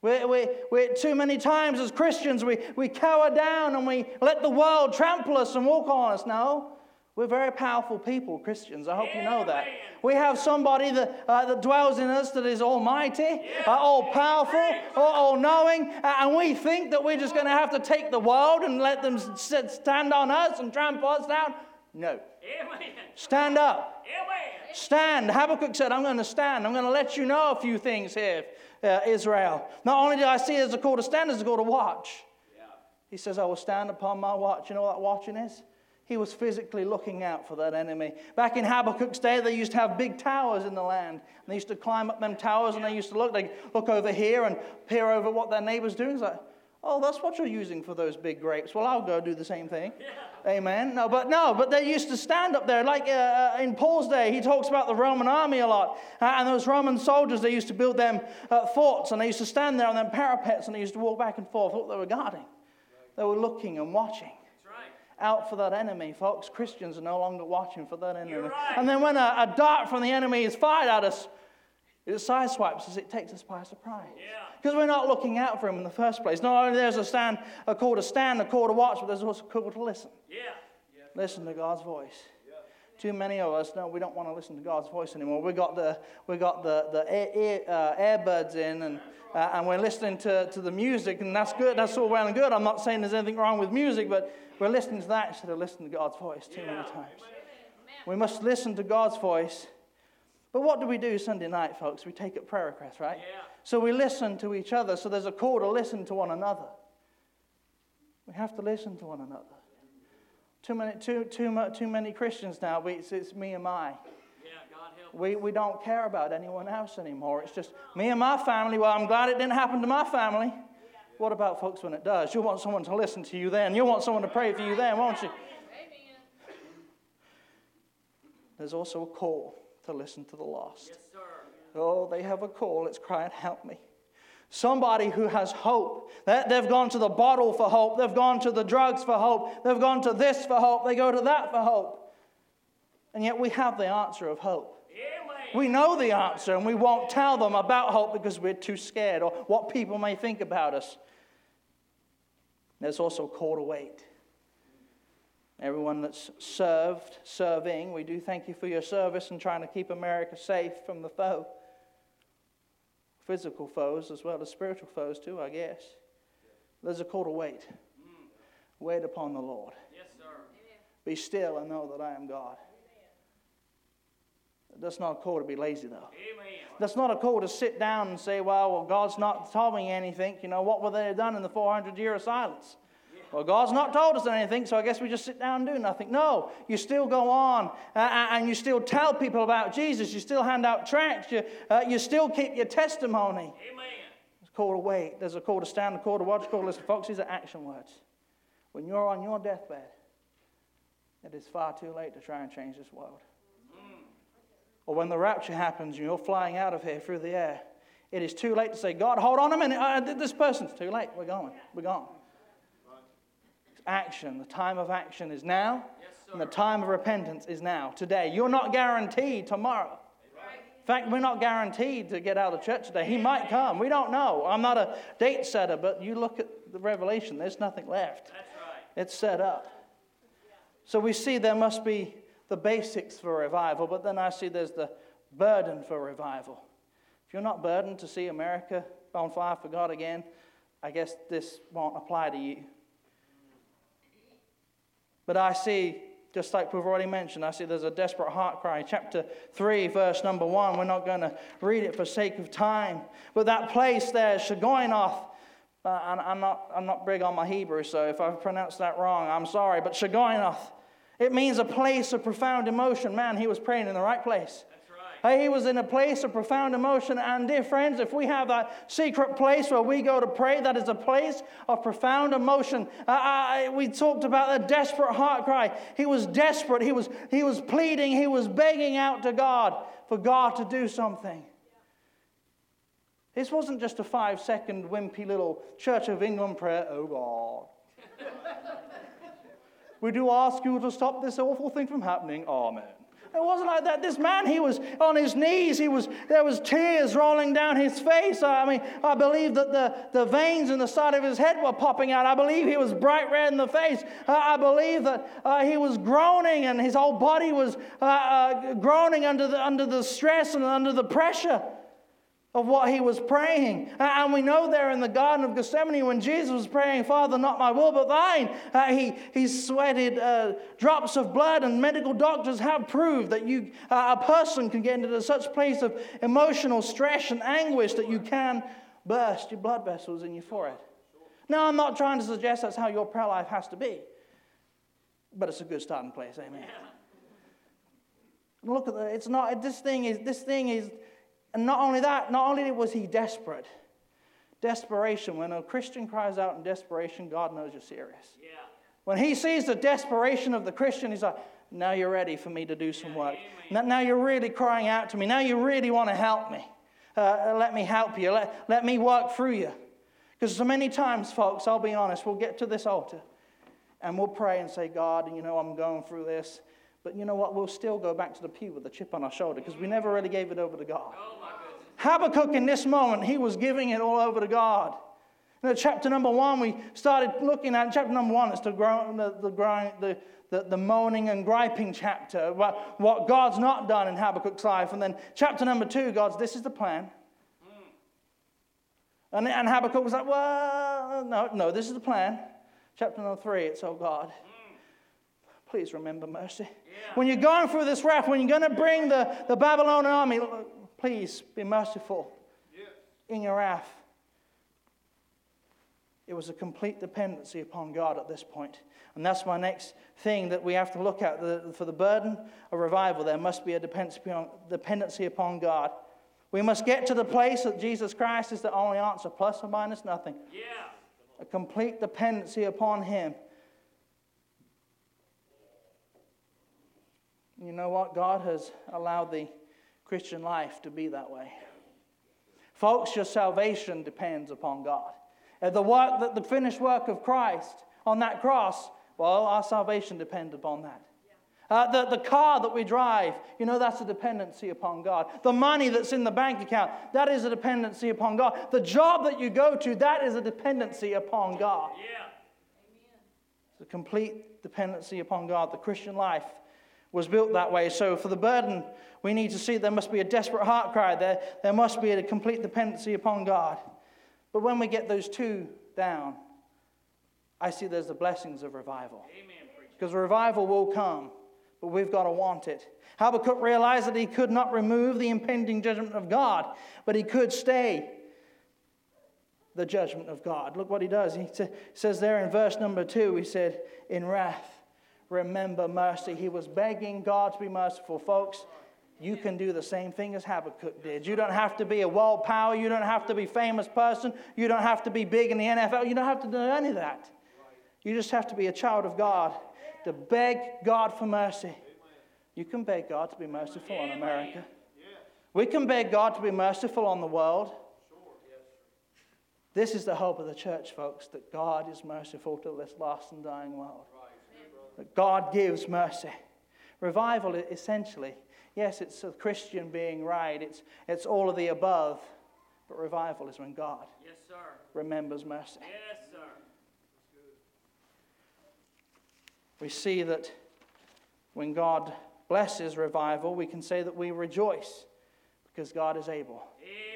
We, we, we, too many times as Christians, we, we cower down and we let the world trample us and walk on us. No, we're very powerful people, Christians. I hope you know that. We have somebody that, uh, that dwells in us that is almighty, uh, all powerful, all knowing, and we think that we're just going to have to take the world and let them sit, stand on us and trample us down. No. Stand up. Stand. Habakkuk said, I'm going to stand. I'm going to let you know a few things here, uh, Israel. Not only do I see it as a call to stand, as a call to watch. He says, I will stand upon my watch. You know what that watching is? He was physically looking out for that enemy. Back in Habakkuk's day, they used to have big towers in the land. And they used to climb up them towers and they used to look. They look over here and peer over what their neighbor's doing. It's like, Oh, that's what you're using for those big grapes. Well, I'll go do the same thing. Amen. No, but no, but they used to stand up there. Like uh, in Paul's day, he talks about the Roman army a lot. Uh, and those Roman soldiers, they used to build them uh, forts and they used to stand there on them parapets and they used to walk back and forth. What they were guarding, they were looking and watching. Out for that enemy, folks. Christians are no longer watching for that enemy. right. And then when a, a dart from the enemy is fired at us, it sideswipes us, it takes us by surprise. Because we're not looking out for him in the first place. Not only there's a stand, a call to stand, a call to watch, but there's also a call to listen. Yeah. Listen to God's voice. Too many of us, no, we don't want to listen to God's voice anymore. We got the, we got the, the ear, ear, uh, earbuds in and, uh, and we're listening to, to the music, and that's good. That's all well and good. I'm not saying there's anything wrong with music, but we're listening to that instead of listening to God's voice too many times. We must listen to God's voice. But what do we do Sunday night, folks? We take up prayer requests, right? Yeah. So we listen to each other. So there's a call to listen to one another. We have to listen to one another. Too many, too, too, mu- too many Christians now, we, it's, it's me and my. Yeah, God help. We, we don't care about anyone else anymore. It's just me and my family. Well, I'm glad it didn't happen to my family. What about folks when it does? You'll want someone to listen to you then. You'll want someone to pray for you then, won't you? There's also a call to listen to the lost. Oh, they have a call. It's crying, Help me. Somebody who has hope. They- They've gone to the bottle for hope. They've gone to the drugs for hope. They've gone to this for hope. They go to that for hope. And yet we have the answer of hope. We know the answer and we won't tell them about hope because we're too scared or what people may think about us. There's also a call to wait. Everyone that's served, serving, we do thank you for your service and trying to keep America safe from the foe. Physical foes as well as spiritual foes, too, I guess. There's a call to wait. Wait upon the Lord. Yes, sir. Be still and know that I am God. That's not a call to be lazy, though. Amen. That's not a call to sit down and say, well, well, God's not telling me anything. You know, what would they have done in the 400 year of silence? Well, God's not told us anything, so I guess we just sit down and do nothing. No, you still go on uh, uh, and you still tell people about Jesus. You still hand out tracts. You, uh, you still keep your testimony. Amen. There's a call to wait. There's a call to stand, a call to watch, a call to listen. Folks, these are action words. When you're on your deathbed, it is far too late to try and change this world. Or when the rapture happens and you're flying out of here through the air, it is too late to say, God, hold on a minute. Uh, this person's too late. We're going. We're gone. Action. The time of action is now, and the time of repentance is now, today. You're not guaranteed tomorrow. In fact, we're not guaranteed to get out of church today. He might come. We don't know. I'm not a date setter, but you look at the Revelation, there's nothing left. That's right. It's set up. So we see there must be the basics for revival, but then I see there's the burden for revival. If you're not burdened to see America on fire for God again, I guess this won't apply to you. But I see, just like we've already mentioned, I see there's a desperate heart cry. Chapter 3, verse number 1. We're not going to read it for sake of time. But that place there, Shigionoth, uh, I'm not, I'm not big on my Hebrew, so if I've pronounced that wrong, I'm sorry. But Shigionoth, it means a place of profound emotion. Man, he was praying in the right place. He was in a place of profound emotion. And dear friends, if we have that secret place where we go to pray, that is a place of profound emotion. Uh, I, we talked about the desperate heart cry. He was desperate. He was, he was pleading. He was begging out to God for God to do something. This wasn't just a five second wimpy little Church of England prayer. Oh God. we do ask you to stop this awful thing from happening. Amen. It wasn't like that. This man, he was on his knees. He was, there was tears rolling down his face. I mean, I believe that the, the veins in the side of his head were popping out. I believe he was bright red in the face. Uh, I believe that uh, he was groaning and his whole body was uh, uh, groaning under the, under the stress and under the pressure of what he was praying. And we know there in the Garden of Gethsemane when Jesus was praying, Father, not my will but thine, uh, he, he sweated uh, drops of blood, and medical doctors have proved that you, uh, a person can get into such place of emotional stress and anguish that you can burst your blood vessels in your forehead. Now, I'm not trying to suggest that's how your prayer life has to be, but it's a good starting place, amen. Look at it's not, this thing is, this thing is, and not only that, not only was he desperate, Desperation. When a Christian cries out in desperation, God knows you're serious. Yeah. When he sees the desperation of the Christian, he's like, now you're ready for me to do some work. Now, now you're really crying out to me. Now you really want to help me. Uh, let me help you. Let, let me work through you. Because so many times, folks, I'll be honest, we'll get to this altar and we'll pray and say, God, you know, I'm going through this. But you know what? We'll still go back to the pew with a chip on our shoulder because we never really gave it over to God. Oh, Habakkuk, in this moment, he was giving it all over to God. In chapter number one, we started looking at chapter number one. It's the, the, the, the, the, the moaning and griping chapter, what, what God's not done in Habakkuk's life. And then chapter number two, God's, this is the plan. Hmm. And, and Habakkuk was like, well, no, no, this is the plan. Chapter number three, it's, oh God, hmm. Please remember mercy. Yeah. When you're going through this wrath, when you're going to bring the, the Babylonian army, please be merciful yeah. in your wrath. It was a complete dependency upon God at this point. And that's my next thing that we have to look at. The, for the burden of revival, there must be a dependency upon, dependency upon God. We must get to the place that Jesus Christ is the only answer, plus or minus nothing. Yeah. A complete dependency upon Him. You know what? God has allowed the Christian life to be that way. Folks, your salvation depends upon God. The work that the finished work of Christ on that cross, well, our salvation depends upon that. Uh, the, the car that we drive, you know, that's a dependency upon God. The money that's in the bank account, that is a dependency upon God. The job that you go to, that is a dependency upon God. Yeah. It's a complete dependency upon God. The Christian life was built that way. So for the burden, we need to see there must be a desperate heart cry. There, there must be a complete dependency upon God. But when we get those two down, I see there's the blessings of revival. Because revival will come but we've got to want it. Habakkuk realized that he could not remove the impending judgment of God, but he could stay the judgment of God. Look what he does. He says there in verse number two, he said, In wrath, remember mercy. He was begging God to be merciful. Folks, you can do the same thing as Habakkuk did. You don't have to be a world power. You don't have to be famous person. You don't have to be big in the NFL. You don't have to do any of that. You just have to be a child of God to beg God for mercy. You can beg God to be merciful on America. We can beg God to be merciful on the world. This is the hope of the church, folks, that God is merciful to this lost and dying world. That God gives mercy. Revival, essentially, yes, it's a Christian being right, it's, it's all of the above, but revival is when God yes, sir, remembers mercy. Yes, sir. we see that when God blesses revival, we can say that we rejoice because God is able. Amen.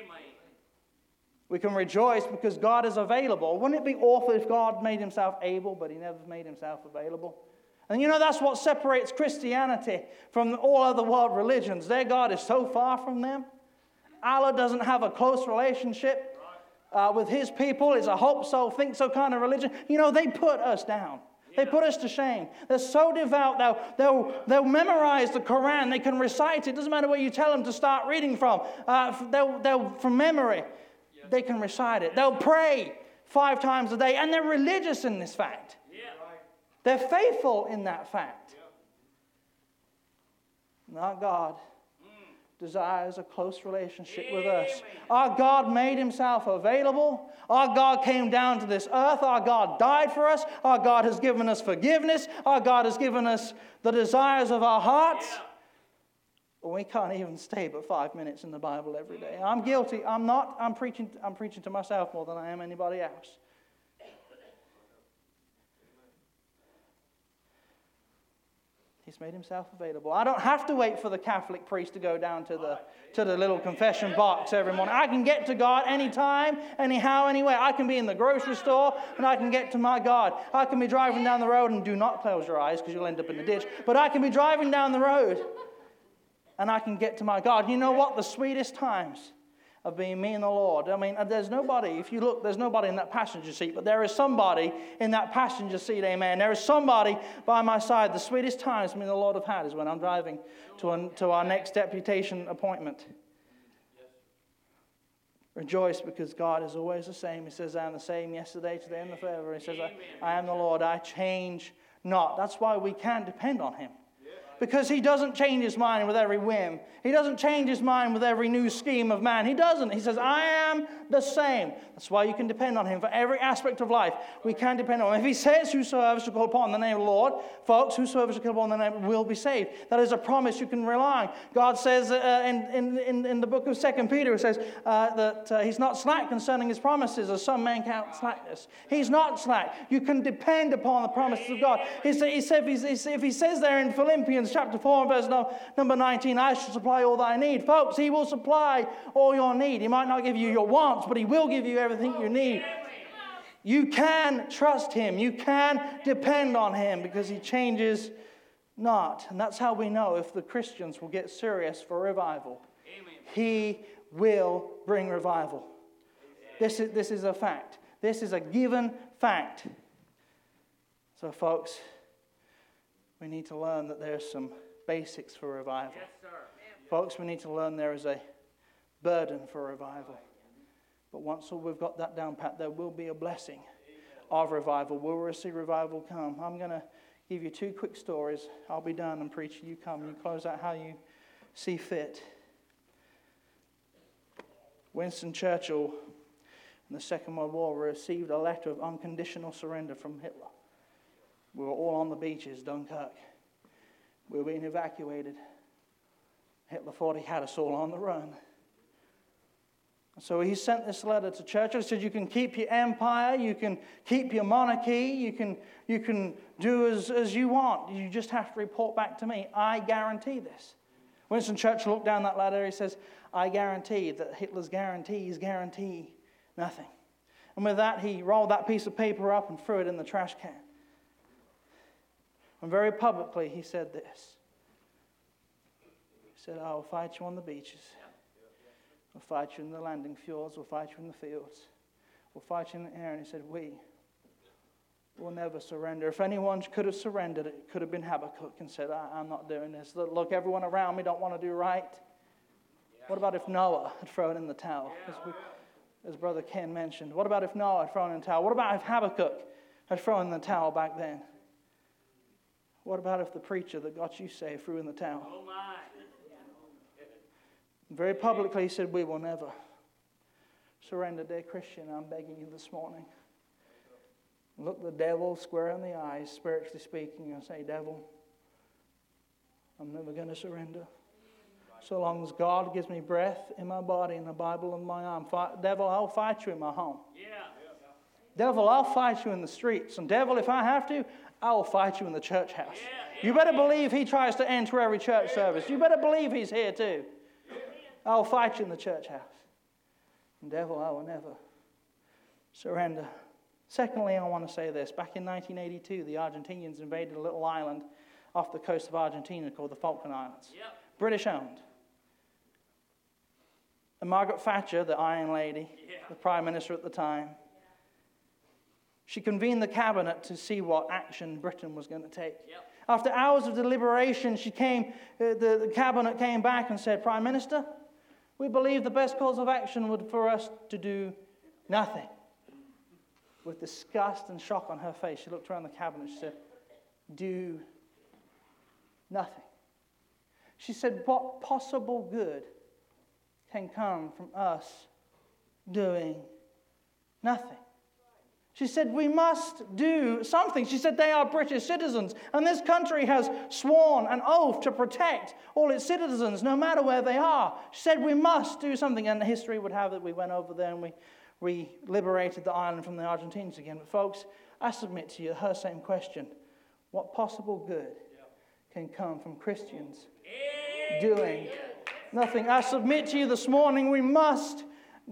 We can rejoice because God is available. Wouldn't it be awful if God made himself able, but he never made himself available? And you know, that's what separates Christianity from all other world religions. Their God is so far from them. Allah doesn't have a close relationship uh, with his people. It's a hope so, think so kind of religion. You know, they put us down. They put us to shame. They're so devout, they'll, they'll, they'll memorize the Quran. They can recite it. Doesn't matter where you tell them to start reading from. Uh, they'll, they'll, from memory, they can recite it. They'll pray five times a day, and they're religious in this fact. They're faithful in that fact. Not God desires a close relationship with us. Our God made himself available. Our God came down to this earth. Our God died for us. Our God has given us forgiveness. Our God has given us the desires of our hearts. But we can't even stay but five minutes in the Bible every day. I'm guilty. I'm not. I'm preaching, I'm preaching to myself more than I am anybody else. He's made himself available. I don't have to wait for the Catholic priest to go down to the, to the little confession box every morning. I can get to God anytime, anyhow, anywhere. I can be in the grocery store and I can get to my God. I can be driving down the road and do not close your eyes because you'll end up in the ditch. But I can be driving down the road and I can get to my God. You know what? The sweetest times of being me and the Lord. I mean, there's nobody, if you look, there's nobody in that passenger seat, but there is somebody in that passenger seat, amen. There is somebody by my side. The sweetest times me and the Lord have had is when I'm driving to, to our next deputation appointment. Rejoice because God is always the same. He says, I am the same yesterday, today, and forever. He says, I, I am the Lord. I change not. That's why we can depend on Him because he doesn't change his mind with every whim. He doesn't change his mind with every new scheme of man. He doesn't. He says, I am the same. That's why you can depend on him for every aspect of life. We can depend on him. If he says, Whosoever shall call upon the name of the Lord, folks, whosoever shall call upon the name will be saved. That is a promise you can rely on. God says uh, in, in, in, in, the book of Second Peter, it says uh, that uh, he's not slack concerning his promises, as some men count slackness. He's not slack. You can depend upon the promises of God. He, say, he said, if he says there in Philippians chapter 4 verse number 19, I shall supply all thy need. Folks, he will supply all your need. He might not give you your wants, but he will give you everything you need. You can trust him. You can depend on him because he changes not. And that's how we know if the Christians will get serious for revival. Amen. He will bring revival. This is, this is a fact. This is a given fact. So, folks, we need to learn that there's some basics for revival. Yes, Folks, we need to learn there is a burden for revival. But once we've got that down pat, there will be a blessing of revival. Will we see revival come? I'm going to give you two quick stories. I'll be done and preach. You come. You close out how you see fit. Winston Churchill in the Second World War received a letter of unconditional surrender from Hitler. We were all on the beaches, Dunkirk. We were being evacuated. Hitler thought he had us all on the run. So he sent this letter to Churchill. He said, You can keep your empire, you can keep your monarchy, you can, you can do as, as you want. You just have to report back to me. I guarantee this. Winston Churchill looked down that letter. He says, I guarantee that Hitler's guarantees guarantee nothing. And with that, he rolled that piece of paper up and threw it in the trash can. And very publicly, he said this. He said, oh, I will fight you on the beaches. We'll fight you in the landing fjords. We'll fight you in the fields. We'll fight you in the air. And he said, We will never surrender. If anyone could have surrendered, it could have been Habakkuk and said, I, am not doing this. Look, everyone around me don't want to do right. What about if Noah had thrown in the towel? As, we, as Brother Ken mentioned. What about if Noah had thrown in the towel? What about if Habakkuk had thrown in the towel back then? What about if the preacher that got you saved threw in the towel? Oh my. Very publicly, he said, We will never surrender, dear Christian. I'm begging you this morning. Look the devil square in the eyes, spiritually speaking, and say, Devil, I'm never going to surrender. So long as God gives me breath in my body and the Bible in my arm. Fight, devil, I'll fight you in my home. Yeah. Devil, I'll fight you in the streets. And devil, if I have to, I will fight you in the church house. You better believe he tries to enter every church service. You better believe he's here too. I'll fight you in the church house. And devil, I will never surrender. Secondly, I want to say this. Back in 1982, the Argentinians invaded a little island off the coast of Argentina called the Falkland Islands. Yep. British owned. And Margaret Thatcher, the Iron Lady, yeah. the Prime Minister at the time, she convened the cabinet to see what action Britain was going to take. Yep. After hours of deliberation, she came, uh, the, the cabinet came back and said, Prime Minister, we believe the best course of action would for us to do nothing. With disgust and shock on her face, she looked around the cabinet. She said, Do nothing. She said, What possible good can come from us doing nothing? She said, We must do something. She said, They are British citizens, and this country has sworn an oath to protect all its citizens, no matter where they are. She said, We must do something. And the history would have it we went over there and we, we liberated the island from the Argentines again. But, folks, I submit to you her same question What possible good can come from Christians doing nothing? I submit to you this morning, we must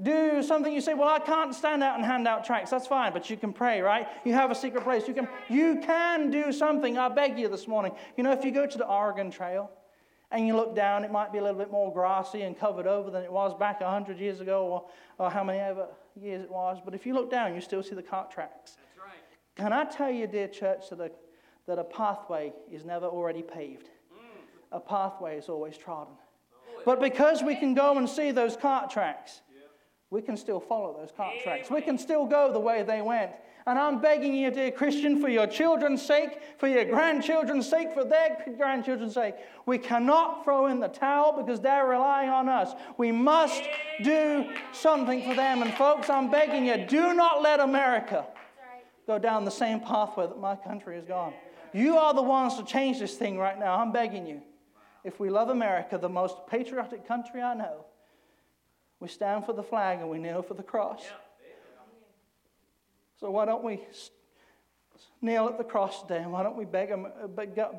do something you say well i can't stand out and hand out tracts. That's fine but you can pray right? You have a secret place. You can you can do something. I beg you this morning. You know if you go to the oregon trail and you look down it might be a little bit more grassy and covered over than it was back 100 years ago or, or how many ever years it was but if you look down you still see the cart tracks. That's right. Can i tell you dear church that a, that a pathway is never already paved. Mm. a pathway is always trodden. But because we can go and see those cart tracks We can still follow those contracts. We can still go the way they went. And I'm begging you, dear Christian, for your children's sake, for your grandchildren's sake, for their grandchildren's sake, we cannot throw in the towel because they're relying on us. We must do something for them. And folks, I'm begging you, do not let America go down the same pathway that my country has gone. You are the ones to change this thing right now. I'm begging you. If we love America, the most patriotic country I know, we stand for the flag and we kneel for the cross. So why don't we kneel at the cross today and why don't we beg,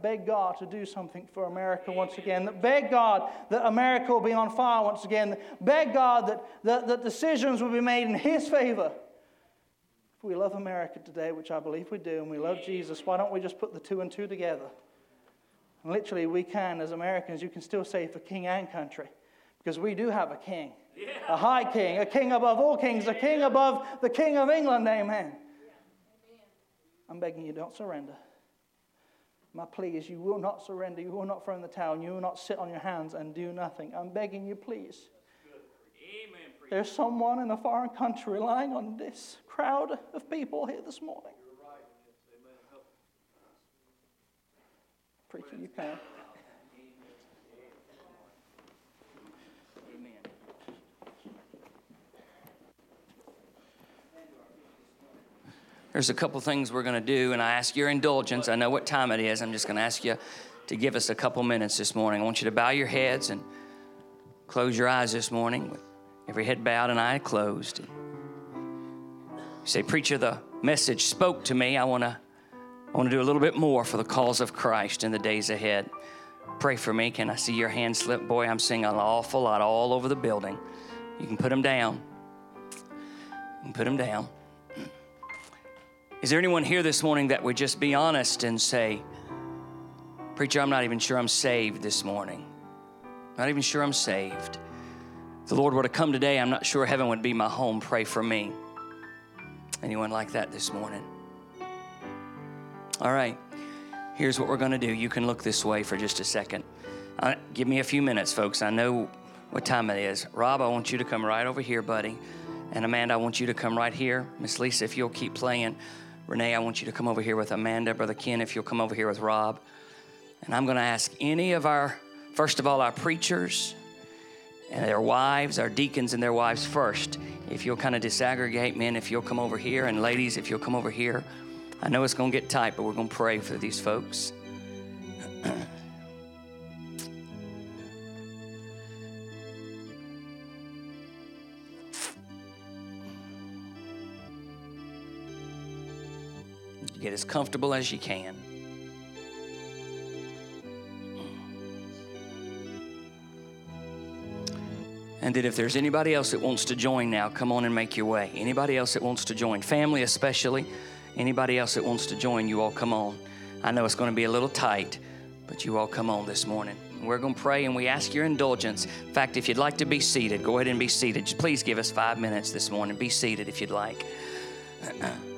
beg God to do something for America once again? Beg God that America will be on fire once again. Beg God that, that, that decisions will be made in His favor. If we love America today, which I believe we do, and we love Jesus, why don't we just put the two and two together? Literally, we can, as Americans, you can still say for king and country, because we do have a king. Yeah. A high king, a king above all kings, a king above the king of England, amen. I'm begging you, don't surrender. My plea is you will not surrender, you will not throw in the towel, you will not sit on your hands and do nothing. I'm begging you, please. Amen, There's someone in a foreign country relying on this crowd of people here this morning. Preacher, you can. There's a couple things we're going to do, and I ask your indulgence. I know what time it is. I'm just going to ask you to give us a couple minutes this morning. I want you to bow your heads and close your eyes this morning with every head bowed and eye closed. You say, Preacher, the message spoke to me. I want to I want to do a little bit more for the cause of Christ in the days ahead. Pray for me. Can I see your hand slip? Boy, I'm seeing an awful lot all over the building. You can put them down. You can put them down. Is there anyone here this morning that would just be honest and say, Preacher, I'm not even sure I'm saved this morning. Not even sure I'm saved. If the Lord were to come today, I'm not sure heaven would be my home. Pray for me. Anyone like that this morning? All right, here's what we're going to do. You can look this way for just a second. Uh, give me a few minutes, folks. I know what time it is. Rob, I want you to come right over here, buddy. And Amanda, I want you to come right here. Miss Lisa, if you'll keep playing. Renee, I want you to come over here with Amanda. Brother Ken, if you'll come over here with Rob. And I'm going to ask any of our, first of all, our preachers and their wives, our deacons and their wives first. If you'll kind of disaggregate, men, if you'll come over here, and ladies, if you'll come over here. I know it's going to get tight, but we're going to pray for these folks. Get as comfortable as you can. And that if there's anybody else that wants to join now, come on and make your way. Anybody else that wants to join, family especially, anybody else that wants to join, you all come on. I know it's going to be a little tight, but you all come on this morning. We're going to pray and we ask your indulgence. In fact, if you'd like to be seated, go ahead and be seated. Just please give us five minutes this morning. Be seated if you'd like.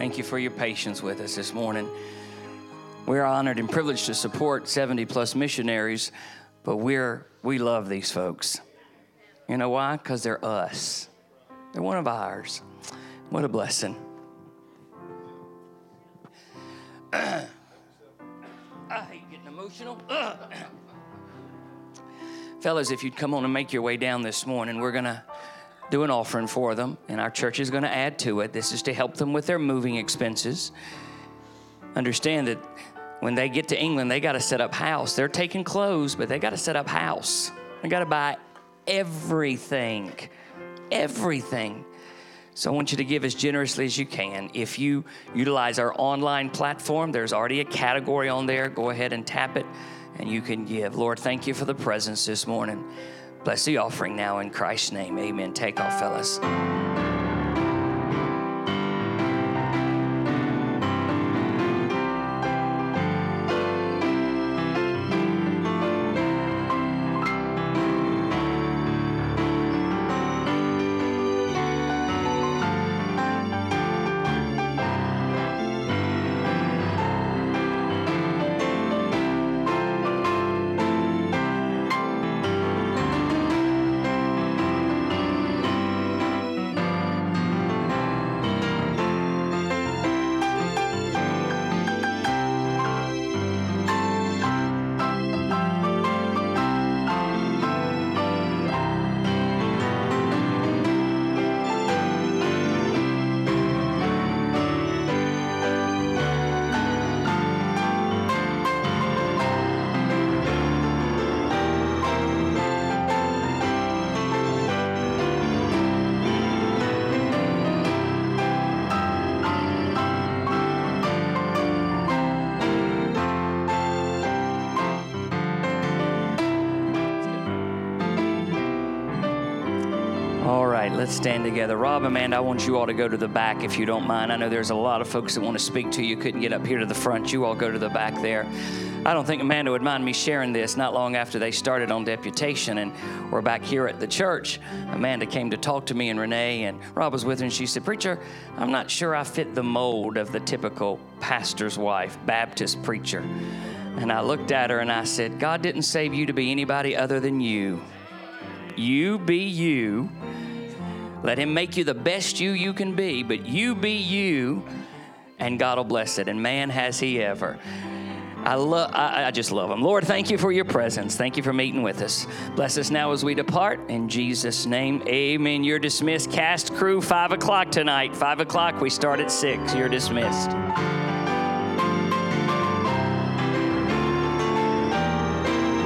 Thank you for your patience with us this morning. We're honored and privileged to support 70 plus missionaries, but we're we love these folks. You know why? Because they're us. They're one of ours. What a blessing. I hate getting emotional. Fellas, if you'd come on and make your way down this morning, we're to do an offering for them, and our church is going to add to it. This is to help them with their moving expenses. Understand that when they get to England, they got to set up house. They're taking clothes, but they got to set up house. They got to buy everything. Everything. So I want you to give as generously as you can. If you utilize our online platform, there's already a category on there. Go ahead and tap it and you can give. Lord, thank you for the presence this morning. Bless the offering now in Christ's name. Amen. Take off, fellas. Stand together. Rob, Amanda, I want you all to go to the back if you don't mind. I know there's a lot of folks that want to speak to you, couldn't get up here to the front. You all go to the back there. I don't think Amanda would mind me sharing this. Not long after they started on deputation, and we're back here at the church, Amanda came to talk to me and Renee, and Rob was with her, and she said, Preacher, I'm not sure I fit the mold of the typical pastor's wife, Baptist preacher. And I looked at her and I said, God didn't save you to be anybody other than you. You be you. Let Him make you the best you you can be, but you be you, and God will bless it. And man, has He ever. I love. I, I just love Him. Lord, thank you for your presence. Thank you for meeting with us. Bless us now as we depart. In Jesus' name, Amen. You're dismissed. Cast crew, five o'clock tonight. Five o'clock. We start at six. You're dismissed.